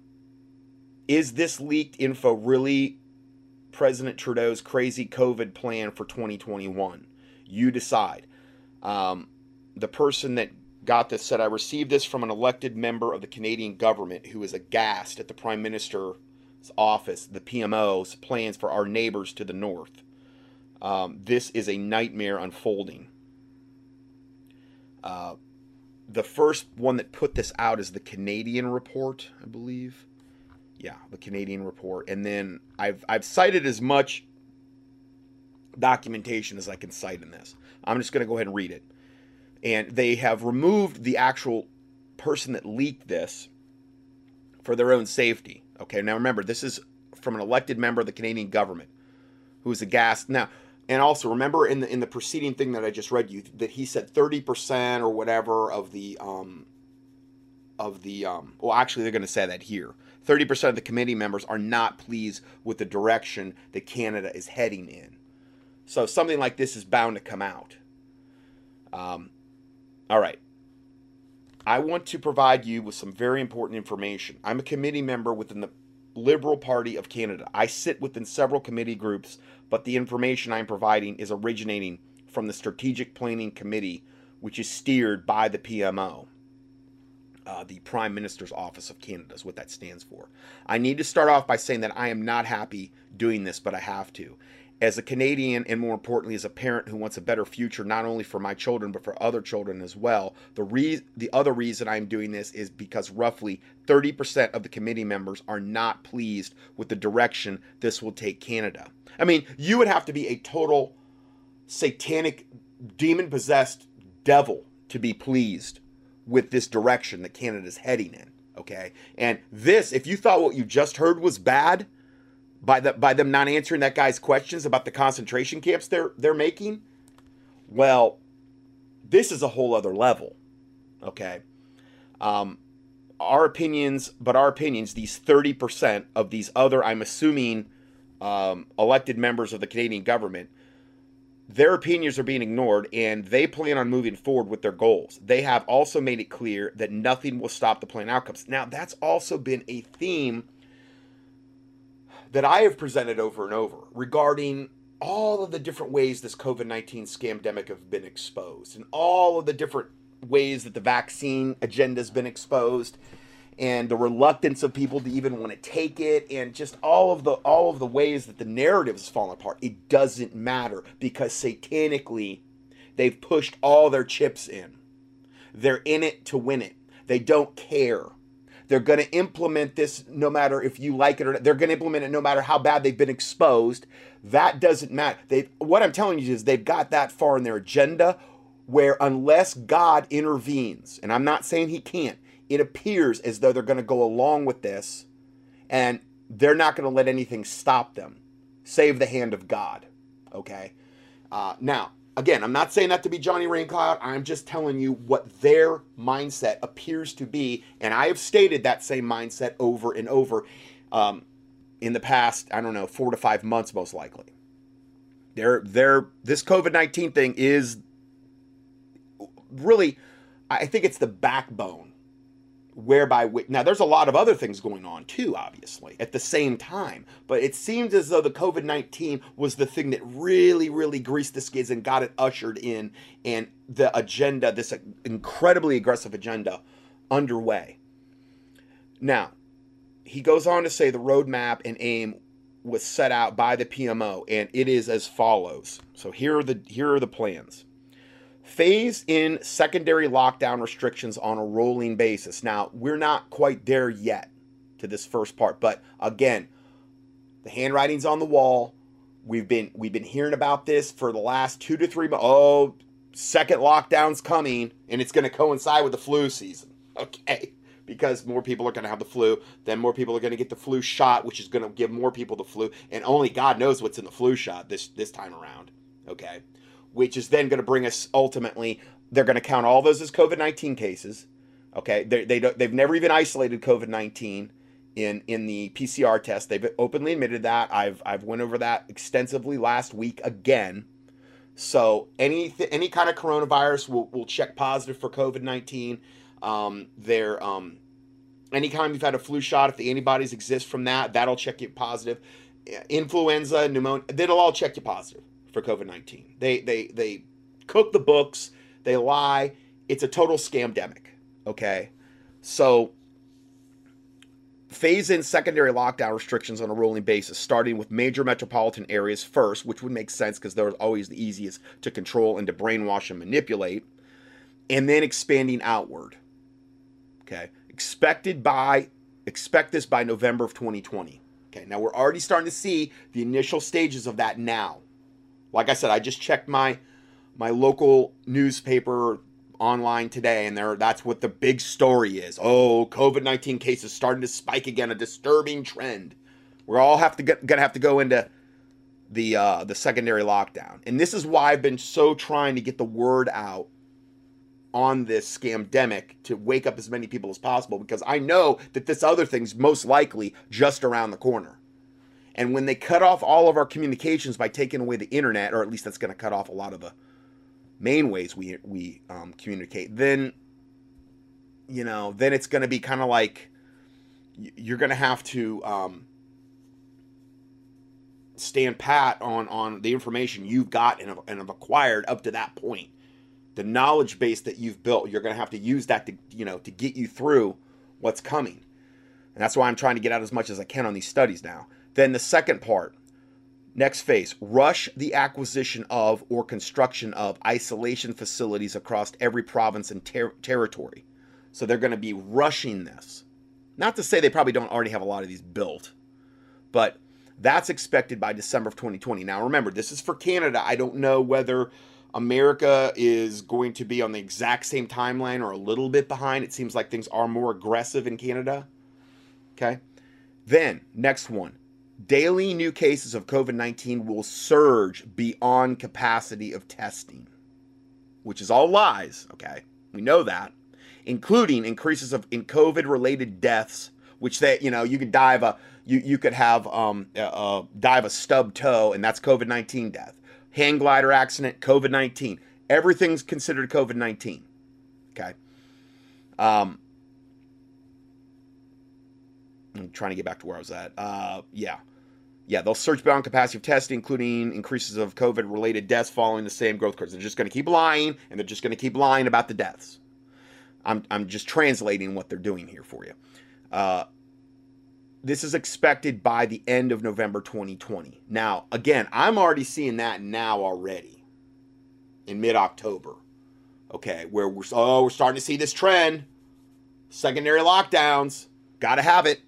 is this leaked info really President Trudeau's crazy COVID plan for 2021? You decide. Um, the person that got this said, I received this from an elected member of the Canadian government who is aghast at the Prime Minister's office, the PMO's plans for our neighbors to the north. Um, this is a nightmare unfolding. Uh, the first one that put this out is the Canadian report, I believe. Yeah, the Canadian report. And then I've I've cited as much documentation as I can cite in this. I'm just going to go ahead and read it. And they have removed the actual person that leaked this for their own safety. Okay, now remember, this is from an elected member of the Canadian government who is aghast. Now, and also remember in the in the preceding thing that I just read you that he said 30% or whatever of the um of the um well actually they're going to say that here. 30% of the committee members are not pleased with the direction that Canada is heading in. So something like this is bound to come out. Um, all right. I want to provide you with some very important information. I'm a committee member within the Liberal Party of Canada. I sit within several committee groups, but the information I'm providing is originating from the Strategic Planning Committee, which is steered by the PMO. Uh, the Prime Minister's Office of Canada is what that stands for. I need to start off by saying that I am not happy doing this, but I have to as a Canadian and more importantly as a parent who wants a better future not only for my children but for other children as well. The re- the other reason I'm doing this is because roughly 30% of the committee members are not pleased with the direction this will take Canada. I mean, you would have to be a total satanic demon possessed devil to be pleased with this direction that Canada's heading in, okay? And this if you thought what you just heard was bad, by the by them not answering that guy's questions about the concentration camps they're they're making? Well this is a whole other level okay? Um our opinions but our opinions these 30% of these other i'm assuming um, elected members of the canadian government their opinions are being ignored and they plan on moving forward with their goals. They have also made it clear that nothing will stop the plan outcomes. Now that's also been a theme that I have presented over and over regarding all of the different ways this COVID 19 scamdemic have been exposed and all of the different ways that the vaccine agenda has been exposed and the reluctance of people to even want to take it and just all of the all of the ways that the narrative has fallen apart. It doesn't matter because satanically they've pushed all their chips in. They're in it to win it. They don't care they're going to implement this no matter if you like it or not. They're going to implement it no matter how bad they've been exposed. That doesn't matter. They what I'm telling you is they've got that far in their agenda where unless God intervenes, and I'm not saying he can't, it appears as though they're going to go along with this and they're not going to let anything stop them. Save the hand of God. Okay? Uh, now, Again, I'm not saying that to be Johnny Raincloud. I'm just telling you what their mindset appears to be. And I have stated that same mindset over and over um, in the past, I don't know, four to five months, most likely. They're, they're, this COVID 19 thing is really, I think it's the backbone whereby we, now there's a lot of other things going on too obviously at the same time but it seems as though the covid-19 was the thing that really really greased the skids and got it ushered in and the agenda this incredibly aggressive agenda underway. Now he goes on to say the roadmap and aim was set out by the pmo and it is as follows. So here are the here are the plans phase in secondary lockdown restrictions on a rolling basis. Now, we're not quite there yet to this first part, but again, the handwriting's on the wall. We've been we've been hearing about this for the last 2 to 3 months. Oh, second lockdown's coming and it's going to coincide with the flu season. Okay? Because more people are going to have the flu, then more people are going to get the flu shot, which is going to give more people the flu, and only God knows what's in the flu shot this this time around. Okay? Which is then going to bring us ultimately, they're going to count all those as COVID 19 cases. Okay. They, they don't, they've never even isolated COVID 19 in, in the PCR test. They've openly admitted that. I've, I've went over that extensively last week again. So any, any kind of coronavirus will, will check positive for COVID 19. Um, there, um, anytime you've had a flu shot, if the antibodies exist from that, that'll check you positive. Influenza, pneumonia, that'll all check you positive for COVID 19. They, they, they cook the books, they lie. It's a total scamdemic. Okay. So phase in secondary lockdown restrictions on a rolling basis, starting with major metropolitan areas first, which would make sense because they're always the easiest to control and to brainwash and manipulate, and then expanding outward. Okay. Expected by expect this by November of 2020. Okay. Now we're already starting to see the initial stages of that now. Like I said, I just checked my my local newspaper online today, and there that's what the big story is. Oh, COVID nineteen cases starting to spike again, a disturbing trend. We're all have to get, gonna have to go into the uh, the secondary lockdown, and this is why I've been so trying to get the word out on this scamdemic to wake up as many people as possible because I know that this other thing's most likely just around the corner. And when they cut off all of our communications by taking away the internet, or at least that's going to cut off a lot of the main ways we we um, communicate, then you know, then it's going to be kind of like you're going to have to um, stand pat on on the information you've got and have, and have acquired up to that point. The knowledge base that you've built, you're going to have to use that to you know to get you through what's coming. And that's why I'm trying to get out as much as I can on these studies now. Then the second part, next phase, rush the acquisition of or construction of isolation facilities across every province and ter- territory. So they're going to be rushing this. Not to say they probably don't already have a lot of these built, but that's expected by December of 2020. Now remember, this is for Canada. I don't know whether America is going to be on the exact same timeline or a little bit behind. It seems like things are more aggressive in Canada. Okay. Then, next one daily new cases of COVID 19 will surge beyond capacity of testing, which is all lies, okay? We know that, including increases of in COVID related deaths, which they, you know, you could of a, you, you could have um, die of a stub toe, and that's COVID 19 death. Hang glider accident, COVID 19. Everything's considered COVID 19, okay? Um, I'm trying to get back to where I was at. Uh, yeah. Yeah, they'll search beyond capacity of testing, including increases of COVID related deaths following the same growth curves. They're just going to keep lying, and they're just going to keep lying about the deaths. I'm, I'm just translating what they're doing here for you. Uh, this is expected by the end of November 2020. Now, again, I'm already seeing that now already in mid October. Okay, where we're, oh, we're starting to see this trend. Secondary lockdowns. Got to have it.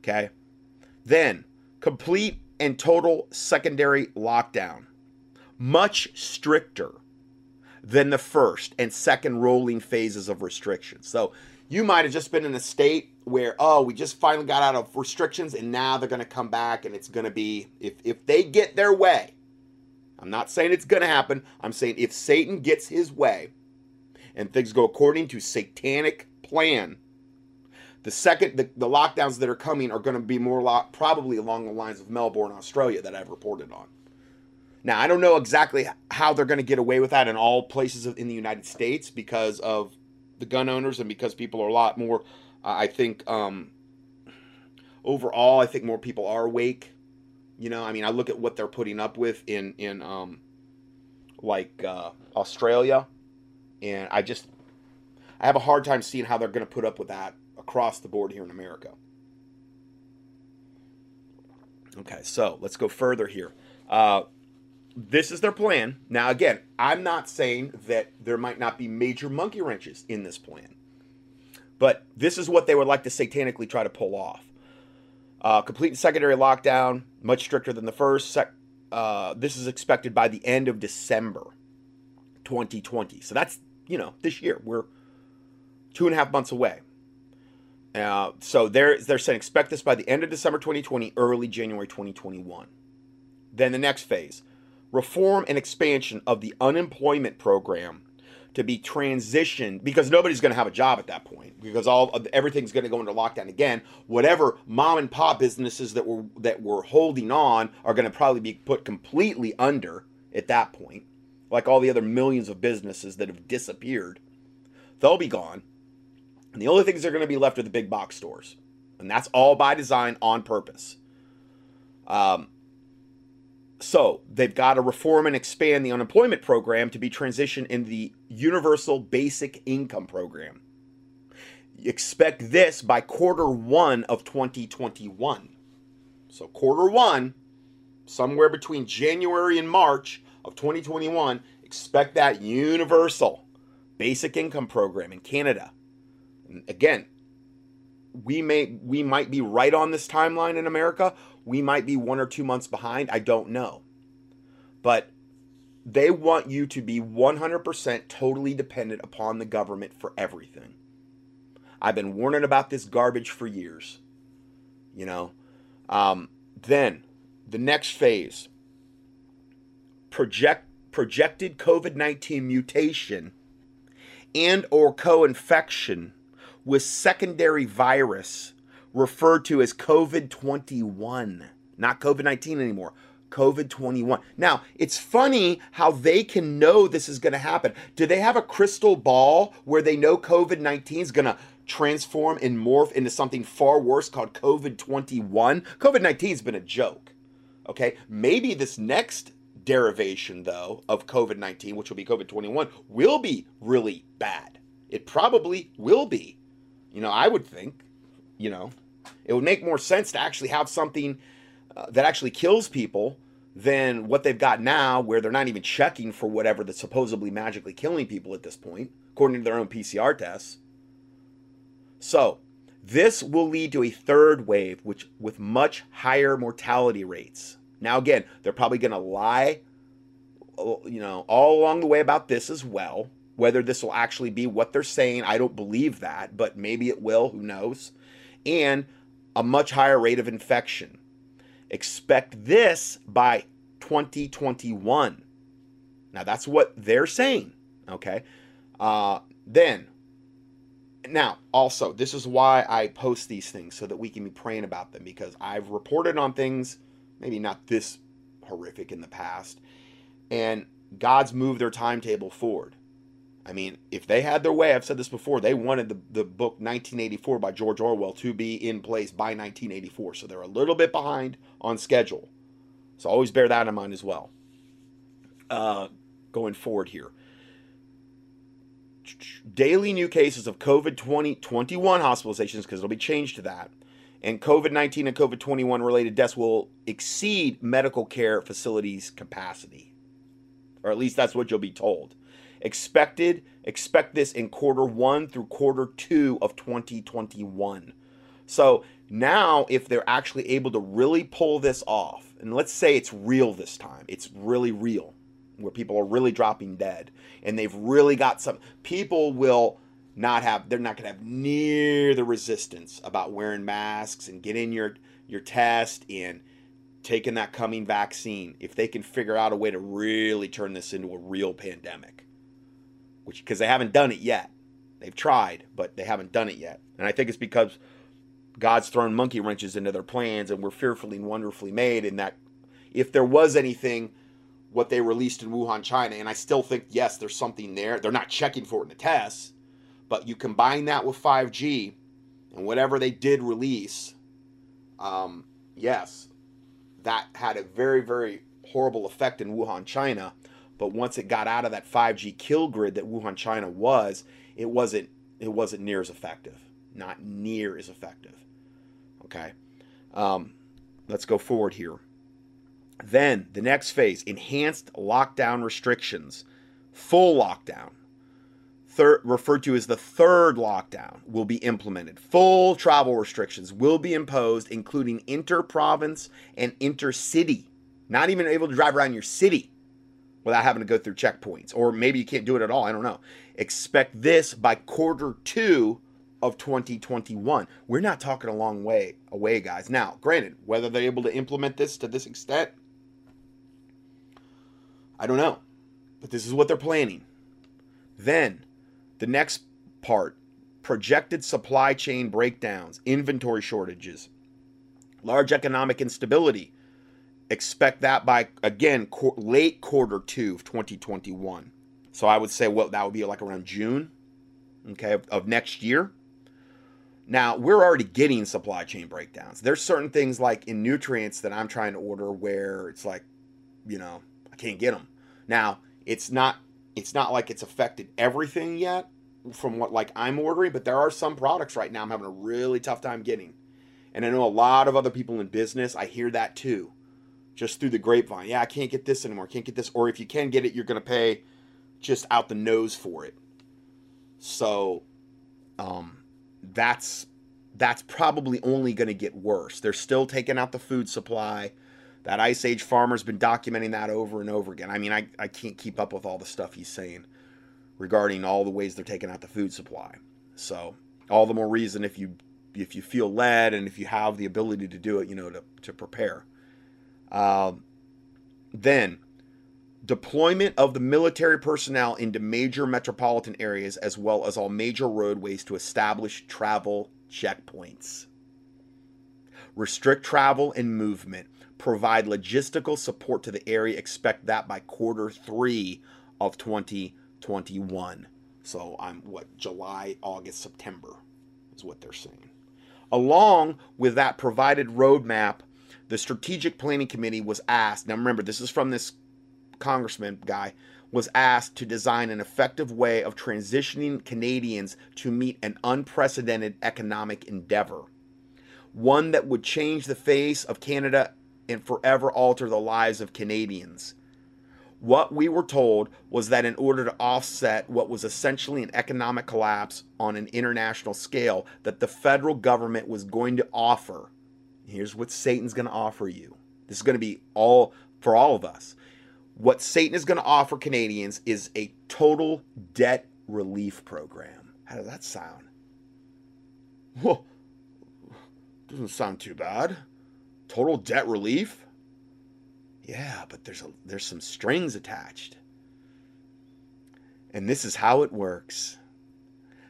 Okay. Then, complete and total secondary lockdown. Much stricter than the first and second rolling phases of restrictions. So, you might have just been in a state where, oh, we just finally got out of restrictions and now they're going to come back and it's going to be, if, if they get their way, I'm not saying it's going to happen. I'm saying if Satan gets his way and things go according to satanic plan, the second, the, the lockdowns that are coming are going to be more lo- probably along the lines of Melbourne, Australia, that I've reported on. Now, I don't know exactly how they're going to get away with that in all places in the United States because of the gun owners and because people are a lot more, uh, I think, um, overall, I think more people are awake. You know, I mean, I look at what they're putting up with in, in, um, like, uh, Australia, and I just, I have a hard time seeing how they're going to put up with that across the board here in America. Okay, so let's go further here. Uh, this is their plan. Now, again, I'm not saying that there might not be major monkey wrenches in this plan, but this is what they would like to satanically try to pull off. Uh, complete secondary lockdown, much stricter than the first. Sec- uh, this is expected by the end of December 2020. So that's, you know, this year. We're two and a half months away. Uh, so they're, they're saying expect this by the end of December 2020, early January 2021. Then the next phase reform and expansion of the unemployment program to be transitioned because nobody's going to have a job at that point because all of, everything's going to go into lockdown again. Whatever mom and pop businesses that were that were holding on are going to probably be put completely under at that point, like all the other millions of businesses that have disappeared. They'll be gone, and the only things that are going to be left are the big box stores, and that's all by design on purpose. Um, so they've got to reform and expand the unemployment program to be transitioned in the universal basic income program. Expect this by quarter one of 2021. So, quarter one, somewhere between January and March of 2021, expect that universal basic income program in Canada. Again, we may we might be right on this timeline in America. We might be one or two months behind. I don't know. But they want you to be 100% totally dependent upon the government for everything. I've been warning about this garbage for years. You know, um, then the next phase project projected COVID-19 mutation and or co-infection with secondary virus referred to as COVID 21, not COVID 19 anymore. COVID 21. Now, it's funny how they can know this is going to happen. Do they have a crystal ball where they know COVID 19 is going to transform and morph into something far worse called COVID 21? COVID 19 has been a joke. Okay, maybe this next derivation, though, of COVID 19, which will be COVID 21, will be really bad. It probably will be. You know, I would think, you know, it would make more sense to actually have something uh, that actually kills people than what they've got now, where they're not even checking for whatever that's supposedly magically killing people at this point, according to their own PCR tests. So, this will lead to a third wave, which with much higher mortality rates. Now, again, they're probably going to lie, uh, you know, all along the way about this as well. Whether this will actually be what they're saying, I don't believe that, but maybe it will. Who knows? And a much higher rate of infection. Expect this by 2021. Now, that's what they're saying. Okay. Uh, then, now, also, this is why I post these things so that we can be praying about them because I've reported on things, maybe not this horrific in the past, and God's moved their timetable forward. I mean, if they had their way, I've said this before, they wanted the, the book 1984 by George Orwell to be in place by 1984. So they're a little bit behind on schedule. So always bear that in mind as well. Uh, going forward here. Daily new cases of COVID 20, 21 hospitalizations, because it'll be changed to that, and COVID 19 and COVID 21 related deaths will exceed medical care facilities' capacity. Or at least that's what you'll be told. Expected, expect this in quarter one through quarter two of 2021. So now, if they're actually able to really pull this off, and let's say it's real this time, it's really real, where people are really dropping dead, and they've really got some, people will not have, they're not going to have near the resistance about wearing masks and getting your, your test and taking that coming vaccine if they can figure out a way to really turn this into a real pandemic which because they haven't done it yet. They've tried, but they haven't done it yet. And I think it's because God's thrown monkey wrenches into their plans and we're fearfully and wonderfully made in that if there was anything what they released in Wuhan, China, and I still think yes, there's something there. They're not checking for it in the tests, but you combine that with 5G and whatever they did release, um, yes, that had a very, very horrible effect in Wuhan, China. But once it got out of that 5G kill grid that Wuhan, China was, it wasn't it wasn't near as effective. Not near as effective. Okay. Um, let's go forward here. Then the next phase enhanced lockdown restrictions, full lockdown, third, referred to as the third lockdown, will be implemented. Full travel restrictions will be imposed, including inter province and inter city. Not even able to drive around your city without having to go through checkpoints. Or maybe you can't do it at all. I don't know. Expect this by quarter two of 2021. We're not talking a long way away, guys. Now, granted, whether they're able to implement this to this extent, I don't know. But this is what they're planning. Then, the next part projected supply chain breakdowns, inventory shortages, large economic instability. Expect that by, again, qu- late quarter two of 2021. So I would say, well, that would be like around June, okay, of, of next year. Now, we're already getting supply chain breakdowns. There's certain things like in nutrients that I'm trying to order where it's like, you know, I can't get them. Now, it's not it's not like it's affected everything yet from what like I'm ordering, but there are some products right now I'm having a really tough time getting. And I know a lot of other people in business, I hear that too. Just through the grapevine. Yeah, I can't get this anymore. Can't get this or if you can get it, you're going to pay just out the nose for it. So um that's that's probably only going to get worse. They're still taking out the food supply. That Ice Age farmer's been documenting that over and over again. I mean, I, I can't keep up with all the stuff he's saying regarding all the ways they're taking out the food supply. So, all the more reason if you if you feel led and if you have the ability to do it, you know, to, to prepare. Um, then, deployment of the military personnel into major metropolitan areas as well as all major roadways to establish travel checkpoints. Restrict travel and movement provide logistical support to the area. Expect that by quarter three of 2021. So I'm what July, August, September is what they're saying. Along with that provided roadmap, the Strategic Planning Committee was asked. Now remember, this is from this congressman guy was asked to design an effective way of transitioning Canadians to meet an unprecedented economic endeavor. One that would change the face of Canada and forever alter the lives of Canadians. What we were told was that in order to offset what was essentially an economic collapse on an international scale, that the federal government was going to offer. Here's what Satan's going to offer you. This is going to be all for all of us. What Satan is going to offer Canadians is a total debt relief program. How does that sound? Well, doesn't sound too bad. Total debt relief? Yeah, but there's a, there's some strings attached. And this is how it works.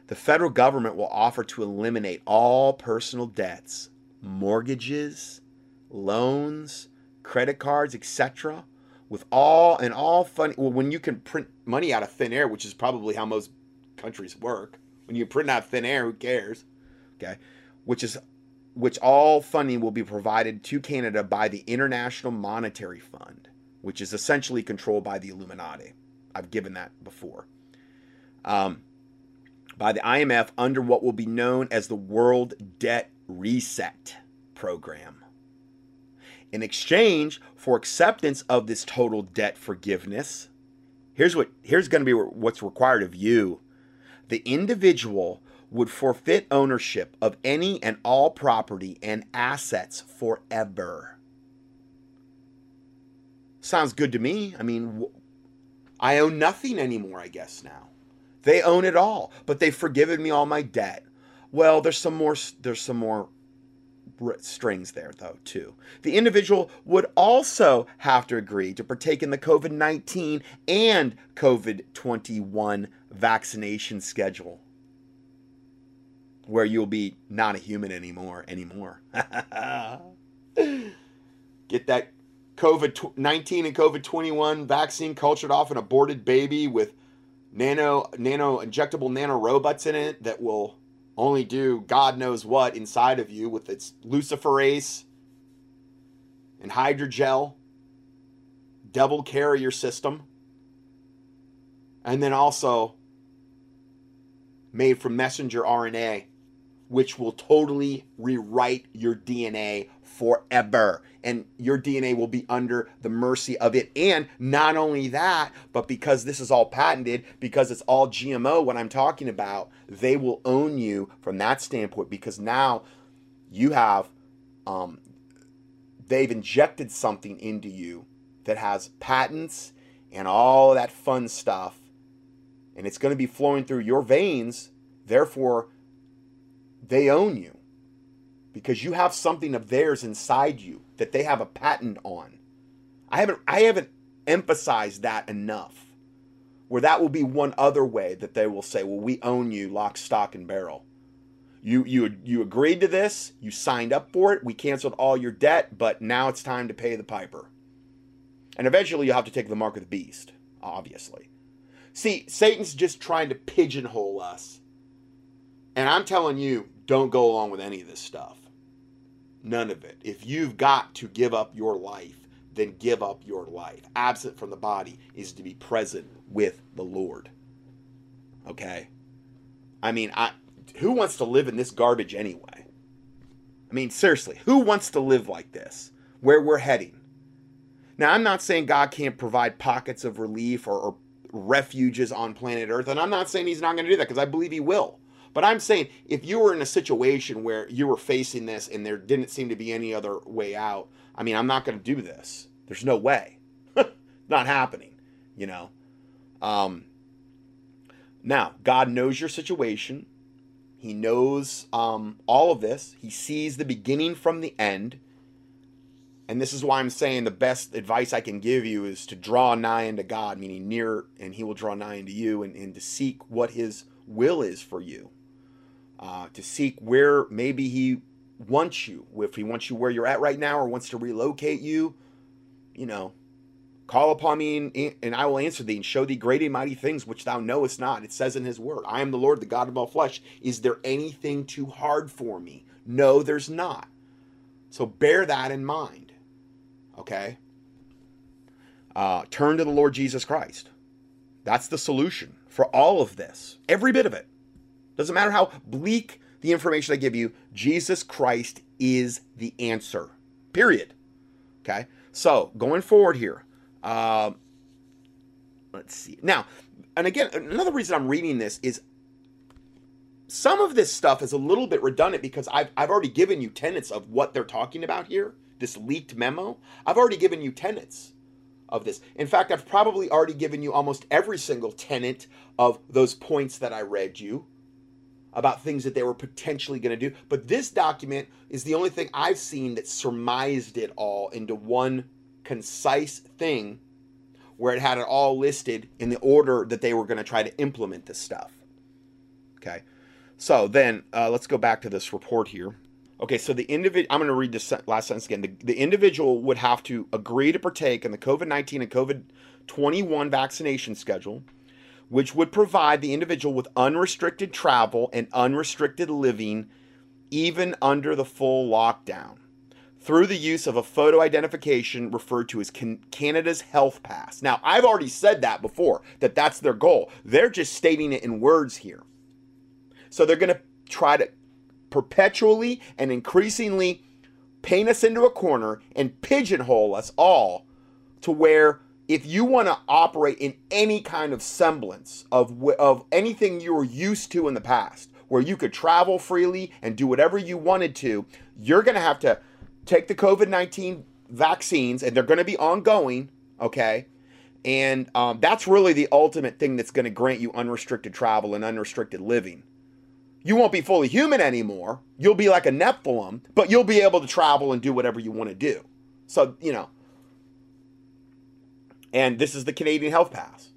The federal government will offer to eliminate all personal debts, mortgages, loans, credit cards, etc., with all and all funny well when you can print money out of thin air, which is probably how most countries work. When you print out thin air, who cares? Okay. Which is which all funding will be provided to Canada by the International Monetary Fund, which is essentially controlled by the Illuminati. I've given that before. Um, by the IMF under what will be known as the World Debt Reset Program. In exchange for acceptance of this total debt forgiveness, here's what here's going to be what's required of you. The individual would forfeit ownership of any and all property and assets forever. Sounds good to me. I mean, I own nothing anymore, I guess now. They own it all, but they've forgiven me all my debt. Well, there's some more there's some more strings there though too. The individual would also have to agree to partake in the COVID-19 and COVID-21 vaccination schedule where you'll be not a human anymore anymore. Get that COVID 19 and COVID 21 vaccine cultured off an aborted baby with nano nano injectable nano robots in it that will only do God knows what inside of you with its luciferase and hydrogel double carrier system. And then also made from messenger RNA which will totally rewrite your DNA forever. And your DNA will be under the mercy of it. And not only that, but because this is all patented, because it's all GMO, what I'm talking about, they will own you from that standpoint because now you have, um, they've injected something into you that has patents and all that fun stuff. And it's going to be flowing through your veins. Therefore, they own you because you have something of theirs inside you that they have a patent on. I haven't I haven't emphasized that enough. Where that will be one other way that they will say, "Well, we own you lock, stock and barrel." You you you agreed to this, you signed up for it, we canceled all your debt, but now it's time to pay the piper. And eventually you'll have to take the mark of the beast, obviously. See, Satan's just trying to pigeonhole us. And I'm telling you, don't go along with any of this stuff. None of it. If you've got to give up your life, then give up your life. Absent from the body is to be present with the Lord. Okay? I mean, I who wants to live in this garbage anyway? I mean, seriously, who wants to live like this? Where we're heading. Now, I'm not saying God can't provide pockets of relief or, or refuges on planet Earth, and I'm not saying He's not going to do that because I believe He will. But I'm saying if you were in a situation where you were facing this and there didn't seem to be any other way out, I mean, I'm not going to do this. There's no way. not happening, you know. Um, now, God knows your situation. He knows um, all of this. He sees the beginning from the end. And this is why I'm saying the best advice I can give you is to draw nigh unto God, meaning near, and He will draw nigh unto you, and, and to seek what His will is for you. Uh, to seek where maybe He wants you, if He wants you where you're at right now or wants to relocate you, you know, Call upon me, and, I will answer thee, and show thee great and mighty things which thou knowest not. It says in his word, I am the Lord, the God of all flesh. Is there anything too hard for me? No, there's not. So bear that in mind. Okay? Uh, turn to the Lord Jesus Christ. That's the solution for all of this. Every bit of it. Doesn't matter how bleak the information I give you, Jesus Christ is the answer. Period. Okay? So, going forward here, uh, let's see. Now, and again, another reason I'm reading this is some of this stuff is a little bit redundant because I've, I've already given you tenets of what they're talking about here, this leaked memo. I've already given you tenets of this. In fact, I've probably already given you almost every single tenet of those points that I read you about things that they were potentially going to do. But this document is the only thing I've seen that surmised it all into one concise thing where it had it all listed in the order that they were going to try to implement this stuff. Okay. So then uh, let's go back to this report here. Okay, so the individual, I'm going to read this last sentence again. The, the individual would have to agree to partake in the COVID 19 and COVID 21 vaccination schedule, which would provide the individual with unrestricted travel and unrestricted living even under the full lockdown through the use of a photo identification referred to as can- Canada's Health Pass. Now, I've already said that before, that that's their goal. They're just stating it in words here. So they're going to try to perpetually and increasingly paint us into a corner and pigeonhole us all to where if you want to operate in any kind of semblance of of anything you were used to in the past where you could travel freely and do whatever you wanted to you're going to have to take the COVID 19 vaccines, and they're going to be ongoing, okay? And um, that's really the ultimate thing that's going to grant you unrestricted travel and unrestricted living. You won't be fully human anymore. You'll be like a Nephilim, but you'll be able to travel and do whatever you want to do. So, you know. And this is the Canadian Health Pass.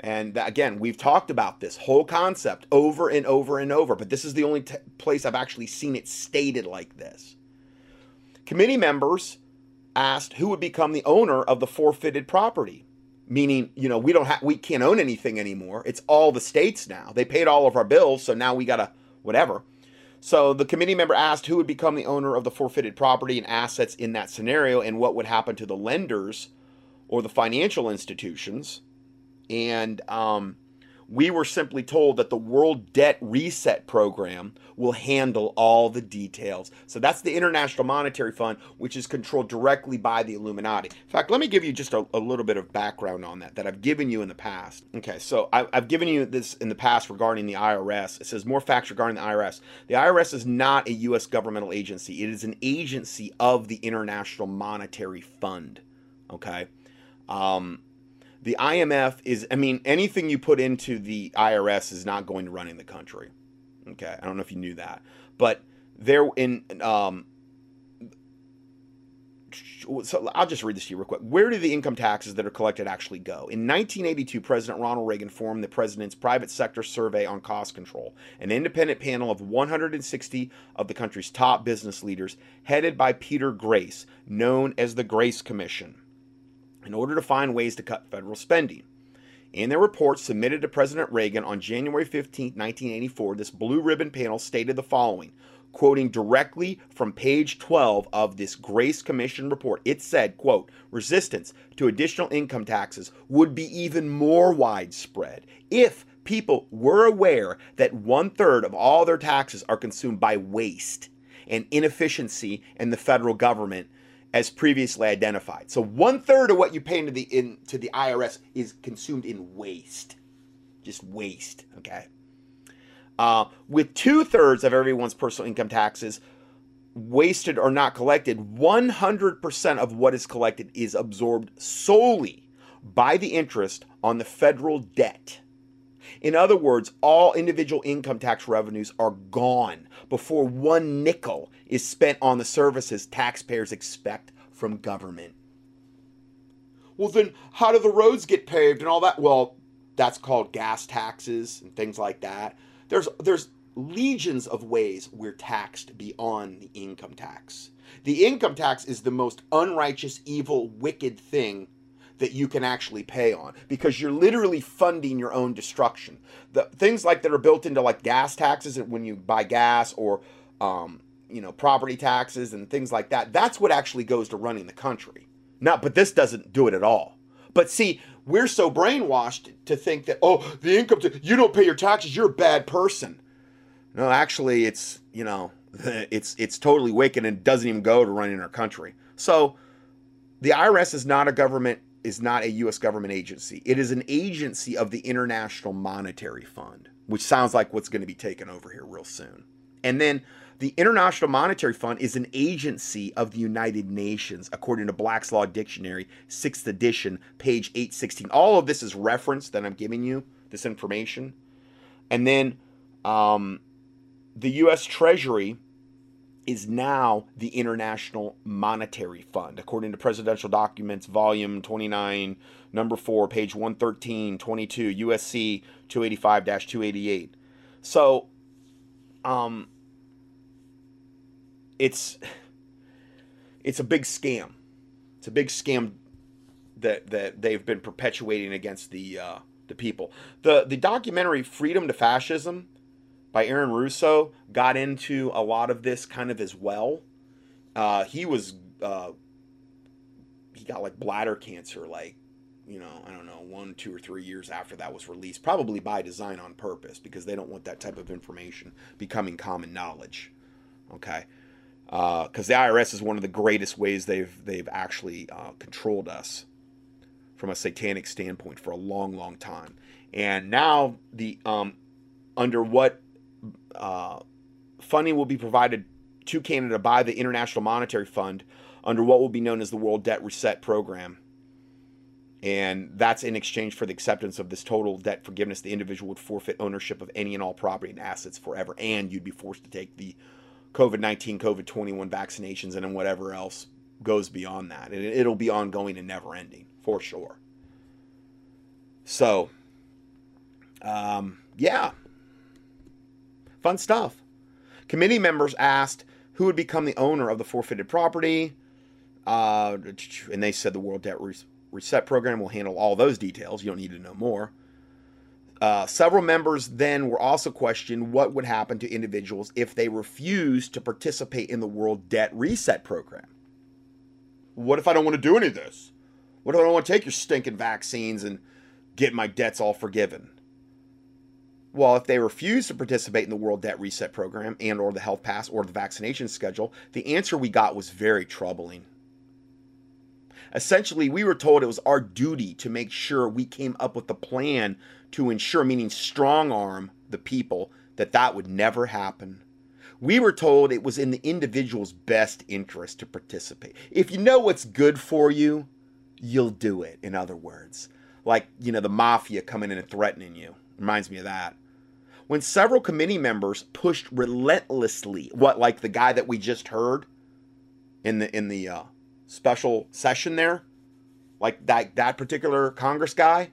And again, we've talked about this whole concept over and over and over, but this is the only t- place I've actually seen it stated like this. Committee members asked who would become the owner of the forfeited property meaning you know we don't have we can't own anything anymore it's all the states now they paid all of our bills so now we gotta whatever so the committee member asked who would become the owner of the forfeited property and assets in that scenario and what would happen to the lenders or the financial institutions and um, we were simply told that the World Debt Reset Program will handle all the details. So that's the International Monetary Fund, which is controlled directly by the Illuminati. In fact, let me give you just a, a little bit of background on that that I've given you in the past. Okay, so I, I've given you this in the past regarding the IRS. It says more facts regarding the IRS. The IRS is not a U.S. governmental agency, it is an agency of the International Monetary Fund. Okay. Um, the IMF is, I mean, anything you put into the IRS is not going to run in the country. Okay, I don't know if you knew that, but there in um, so I'll just read this to you real quick. Where do the income taxes that are collected actually go? In 1982, President Ronald Reagan formed the President's Private Sector Survey on Cost Control, an independent panel of 160 of the country's top business leaders, headed by Peter Grace, known as the Grace Commission in order to find ways to cut federal spending. In their report submitted to President Reagan on January 15, 1984, this blue ribbon panel stated the following, quoting directly from page 12 of this Grace Commission report. It said, quote, resistance to additional income taxes would be even more widespread if people were aware that one third of all their taxes are consumed by waste and inefficiency in the federal government as previously identified. So one third of what you pay into the into the IRS is consumed in waste, just waste. Okay. Uh, with two thirds of everyone's personal income taxes wasted or not collected, 100% of what is collected is absorbed solely by the interest on the federal debt. In other words, all individual income tax revenues are gone before one nickel is spent on the services taxpayers expect from government. Well, then how do the roads get paved and all that? Well, that's called gas taxes and things like that. There's there's legions of ways we're taxed beyond the income tax. The income tax is the most unrighteous, evil, wicked thing that you can actually pay on because you're literally funding your own destruction. The things like that are built into like gas taxes when you buy gas or um, you know property taxes and things like that. That's what actually goes to running the country. Not, but this doesn't do it at all. But see, we're so brainwashed to think that oh, the income t- you don't pay your taxes, you're a bad person. No, actually, it's you know it's it's totally wicked and doesn't even go to running our country. So the IRS is not a government is not a U.S. government agency. It is an agency of the International Monetary Fund, which sounds like what's going to be taken over here real soon. And then the International Monetary Fund is an agency of the United Nations, according to Black's Law Dictionary, 6th edition, page 816. All of this is reference that I'm giving you, this information. And then um, the U.S. Treasury is now the International Monetary Fund, according to Presidential Documents, Volume 29, Number 4, page 113, 22, USC 285 288. So, um, it's it's a big scam. It's a big scam that that they've been perpetuating against the uh, the people. The the documentary Freedom to Fascism by Aaron Russo got into a lot of this kind of as well. Uh, he was uh, he got like bladder cancer like you know, I don't know, one, two, or three years after that was released, probably by design on purpose because they don't want that type of information becoming common knowledge. Okay, because uh, the IRS is one of the greatest ways they've they've actually uh, controlled us from a satanic standpoint for a long, long time. And now the um, under what uh, funding will be provided to Canada by the International Monetary Fund under what will be known as the World Debt Reset Program. And that's in exchange for the acceptance of this total debt forgiveness. The individual would forfeit ownership of any and all property and assets forever, and you'd be forced to take the COVID 19, COVID 21 vaccinations, and then whatever else goes beyond that. And it'll be ongoing and never ending for sure. So, um, yeah, fun stuff. Committee members asked who would become the owner of the forfeited property, uh, and they said the World Debt Reset Program will handle all those details. You don't need to know more. Uh, several members then were also questioned what would happen to individuals if they refused to participate in the World Debt Reset Program. What if I don't want to do any of this? What if I don't want to take your stinking vaccines and get my debts all forgiven? Well, if they refuse to participate in the World Debt Reset Program and or the Health Pass or the vaccination schedule, the answer we got was very troubling. Essentially, we were told it was our duty to make sure we came up with a plan to ensure, meaning strong arm the people, that that would never happen. We were told it was in the individual's best interest to participate. If you know what's good for you, you'll do it, in other words. Like, you know, the mafia coming in and threatening you. Reminds me of that. When several committee members pushed relentlessly, what, like the guy that we just heard in the in the uh, special session there, like that that particular Congress guy,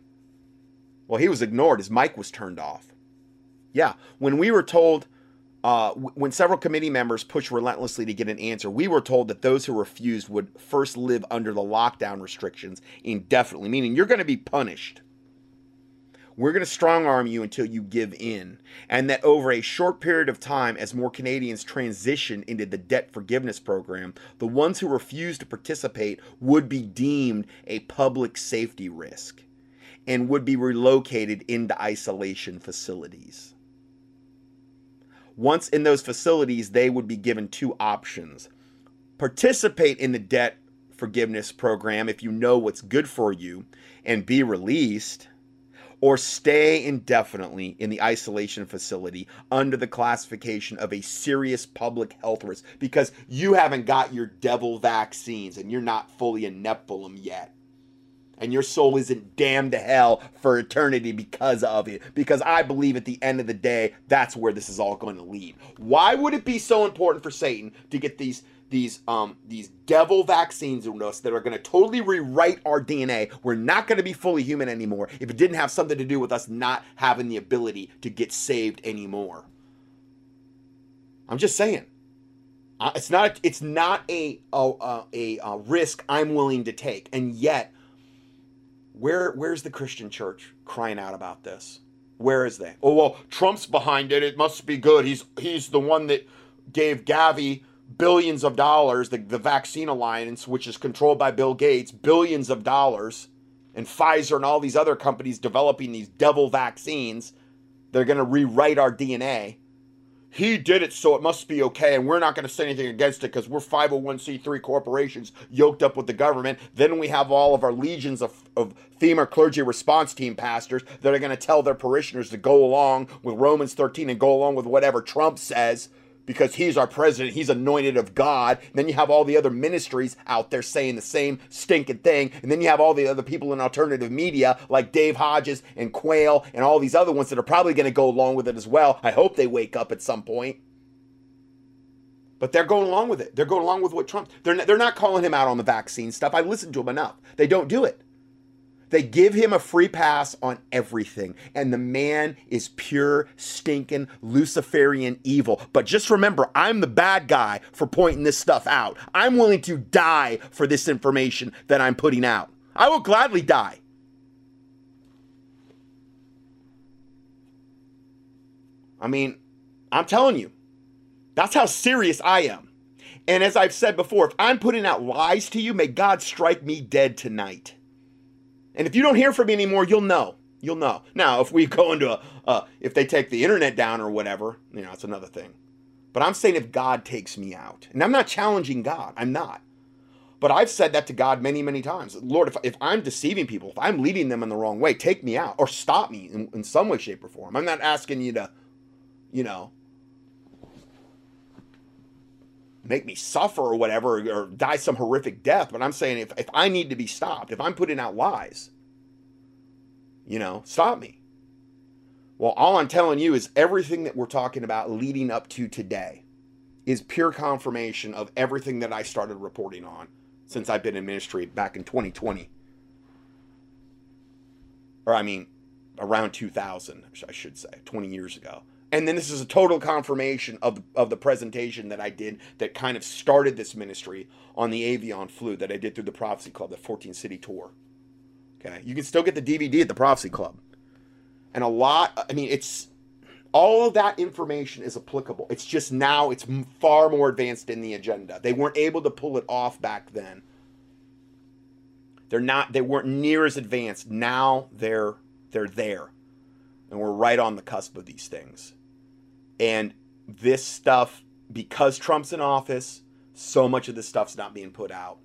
well, he was ignored. His mic was turned off. Yeah, when we were told, uh, when several committee members pushed relentlessly to get an answer, we were told that those who refused would first live under the lockdown restrictions indefinitely, meaning you're going to be punished. We're going to strong arm you until you give in. And that over a short period of time, as more Canadians transition into the debt forgiveness program, the ones who refuse to participate would be deemed a public safety risk and would be relocated into isolation facilities. Once in those facilities, they would be given two options participate in the debt forgiveness program if you know what's good for you and be released, or stay indefinitely in the isolation facility under the classification of a serious public health risk because you haven't got your devil vaccines and you're not fully a Nephilim yet and your soul isn't damned to hell for eternity because of it. Because I believe at the end of the day, that's where this is all going to lead. Why would it be so important for Satan to get these these um these devil vaccines in us that are going to totally rewrite our DNA? We're not going to be fully human anymore if it didn't have something to do with us not having the ability to get saved anymore. I'm just saying. Uh, it's not. It's not a a, a a risk I'm willing to take, and yet where where's the Christian church crying out about this? Where is they? Oh well, Trump's behind it. It must be good. He's he's the one that gave Gavi billions of dollars, the, the vaccine alliance, which is controlled by Bill Gates, billions of dollars, and Pfizer and all these other companies developing these devil vaccines. They're going to rewrite our DNA he did it, so it must be okay, and we're not going to say anything against it because we're 501c3 corporations yoked up with the government. Then we have all of our legions of, of FEMA clergy response team pastors that are going to tell their parishioners to go along with Romans 13 and go along with whatever Trump says because he's our president, he's anointed of God. And then you have all the other ministries out there saying the same stinking thing. And then you have all the other people in alternative media like Dave Hodges and Quayle and all these other ones that are probably going to go along with it as well. I hope they wake up at some point. But they're going along with it. They're going along with what Trump. They're not, they're not calling him out on the vaccine stuff. I listened to him enough. They don't do it. They give him a free pass on everything. And the man is pure, stinking, Luciferian evil. But just remember, I'm the bad guy for pointing this stuff out. I'm willing to die for this information that I'm putting out. I will gladly die. I mean, I'm telling you, that's how serious I am. And as I've said before, if I'm putting out lies to you, may God strike me dead tonight. And if you don't hear from me anymore, you'll know. You'll know. Now, if we go into a, if they take the internet down or whatever, you know, it's another thing. But I'm saying if God takes me out, and I'm not challenging God, I'm not. But I've said that to God many, many times. Lord, if, if I'm deceiving people, if I'm leading them in the wrong way, take me out or stop me in, in some way, shape, or form. I'm not asking you to, you know, make me suffer or whatever or die some horrific death but i'm saying if, if i need to be stopped if i'm putting out lies you know stop me. Well all i'm telling you is everything that we're talking about leading up to today is pure confirmation of everything that i started reporting on since i've been in ministry back in 2020 or i mean around 2000 i should say 20 years ago and then this is a total confirmation of of the presentation that I did that kind of started this ministry on the Avian flu that I did through the Prophecy Club, the 14 city tour. Okay, you can still get the DVD at the Prophecy Club, and a lot. I mean, it's all of that information is applicable. It's just now it's far more advanced in the agenda. They weren't able to pull it off back then. They're not. They weren't near as advanced. Now they're they're there And we're right on the cusp of these things. And this stuff, because Trump's in office, so much of this stuff's not being put out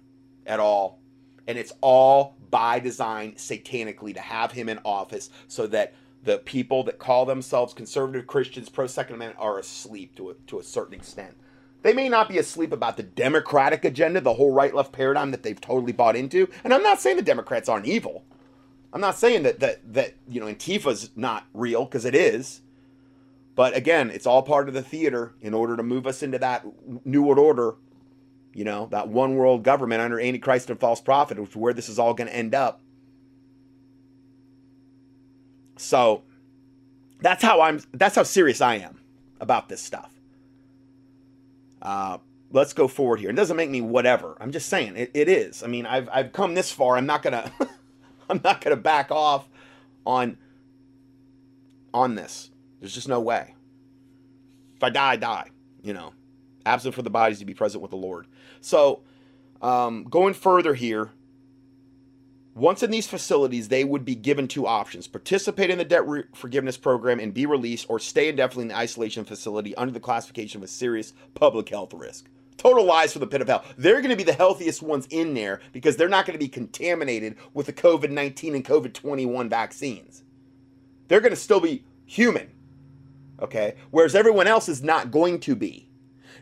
at all. And it's all by design satanically to have him in office so that the people that call themselves conservative Christians, pro Second Amendment, are asleep to a, to a certain extent. They may not be asleep about the Democratic agenda, the whole right left paradigm that they've totally bought into. And I'm not saying the Democrats aren't evil. I'm not saying that that that you know Antifa's not real because it is. But again, it's all part of the theater in order to move us into that new world order, you know, that one world government under Antichrist and false prophet, which is where this is all going to end up. So that's how I'm that's how serious I am about this stuff. Uh, let's go forward here. It doesn't make me whatever. I'm just saying it, it is. I mean, I've I've come this far. I'm not gonna I'm not gonna back off on on this. There's just no way. If I die, I die. You know, absent for the bodies to be present with the Lord. So, um, going further here, once in these facilities, they would be given two options participate in the debt re- forgiveness program and be released, or stay indefinitely in the isolation facility under the classification of a serious public health risk. Total lies for the pit of hell. They're going to be the healthiest ones in there because they're not going to be contaminated with the COVID 19 and COVID 21 vaccines. They're going to still be human. Okay? Whereas everyone else is not going to be.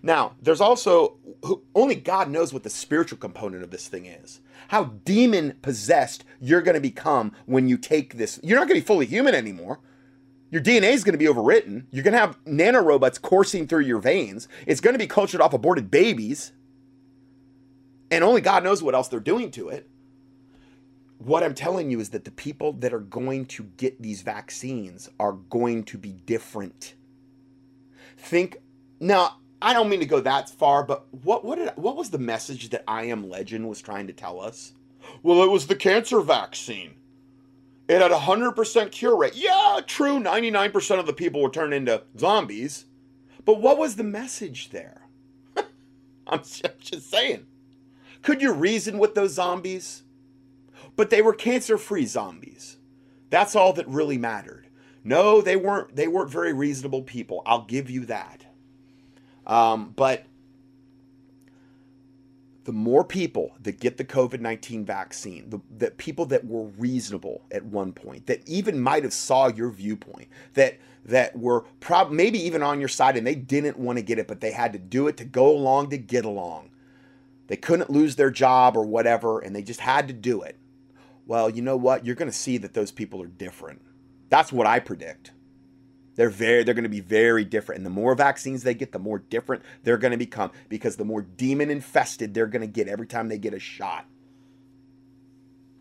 Now, there's also only God knows what the spiritual component of this thing is. How demon possessed you're going to become when you take this. You're not going to be fully human anymore. Your DNA is going to be overwritten. You're going to have nanorobots coursing through your veins. It's going to be cultured off aborted babies. And only God knows what else they're doing to it. What I'm telling you is that the people that are going to get these vaccines are going to be different. Think now, I don't mean to go that far, but what what did what was the message that I Am Legend was trying to tell us? Well, it was the cancer vaccine. It had a hundred percent cure rate. Yeah, true. Ninety nine percent of the people were turned into zombies, but what was the message there? I'm just saying. Could you reason with those zombies? But they were cancer free zombies. That's all that really mattered. No, they weren't. They weren't very reasonable people. I'll give you that. Um, but the more people that get the COVID 19 vaccine, the, the people that were reasonable at one point, that even might have saw your viewpoint, that that were prob- maybe even on your side and they didn't want to get it, but they had to do it to go along to get along. They couldn't lose their job or whatever, and they just had to do it. Well, you know what? You're going to see that those people are different. That's what I predict. They're very they're going to be very different. And the more vaccines they get, the more different they're going to become because the more demon infested they're going to get every time they get a shot.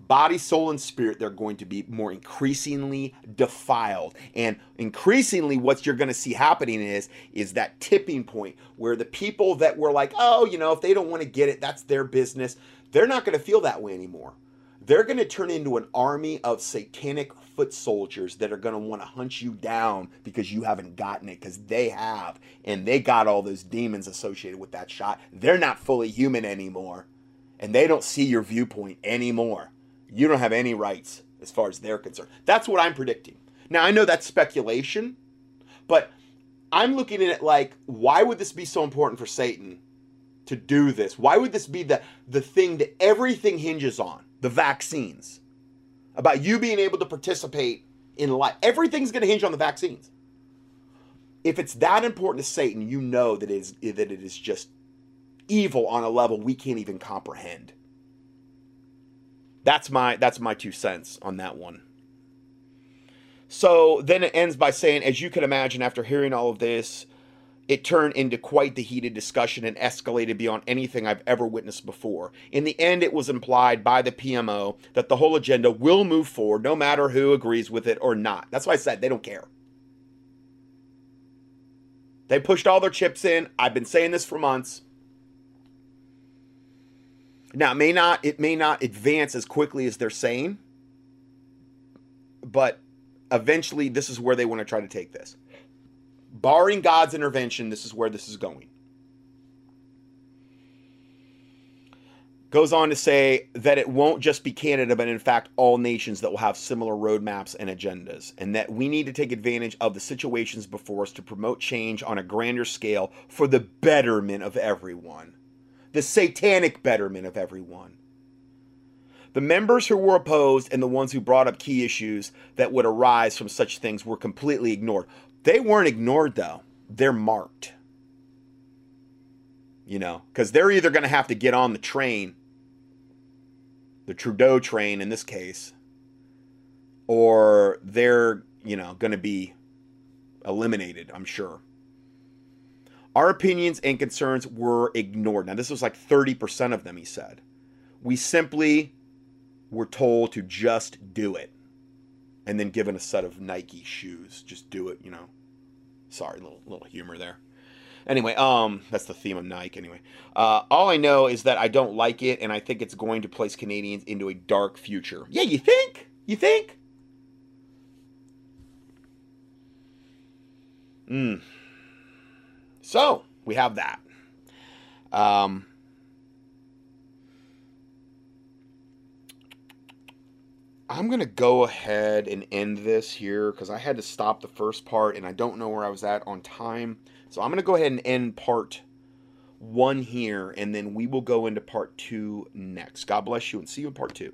Body, soul, and spirit, they're going to be more increasingly defiled. And increasingly, what you're going to see happening is, is that tipping point where the people that were like, oh, you know, if they don't want to get it, that's their business. They're not going to feel that way anymore. They're going to turn into an army of satanic foot soldiers that are going to want to hunt you down because you haven't gotten it because they have and they got all those demons associated with that shot. They're not fully human anymore and they don't see your viewpoint anymore. You don't have any rights as far as they're concerned. That's what i'm predicting. Now i know that's speculation but i'm looking at it like why would this be so important for satan to do this? Why would this be the the thing that everything hinges on the vaccines about you being able to participate in life. Everything's going to hinge on the vaccines. If it's that important to Satan, you know that it is that it is just evil on a level we can't even comprehend. That's my that's my two cents on that one. So then it ends by saying, as you can imagine, after hearing all of this, it turned into quite the heated discussion and escalated beyond anything I've ever witnessed before. In the end, it was implied by the PMO that the whole agenda will move forward no matter who agrees with it or not. That's why I said they don't care. They pushed all their chips in. I've been saying this for months. Now, it may not it may not advance as quickly as they're saying, but eventually this is where they want to try to take this barring God's intervention, this is where this is going. Goes on to say that it won't just be Canada, but in fact all nations that will have similar roadmaps and agendas, and that we need to take advantage of the situations before us to promote change on a grander scale for the betterment of everyone. The satanic betterment of everyone. The members who were opposed and the ones who brought up key issues that would arise from such things were completely ignored. They weren't ignored, though, they're marked. You know, because they're either going to have to get on the train the Trudeau train in this case, or they're, you know, going to be eliminated, I'm sure. Our opinions and concerns were ignored. Now, this was like 30% of them, he said. We simply were told to just do it. And then given a set of Nike shoes. Just do it, you know. Sorry, little little humor there. Anyway, um, that's the theme of Nike. Anyway, uh, all I know is that I don't like it, and I think it's going to place Canadians into a dark future. Yeah, you think? You think? Hmm. So we have that. Um. I'm going to go ahead and end this here because I had to stop the first part and I don't know where I was at on time. So I'm going to go ahead and end part one here, and then we will go into part two next. God bless you, and see you in part two.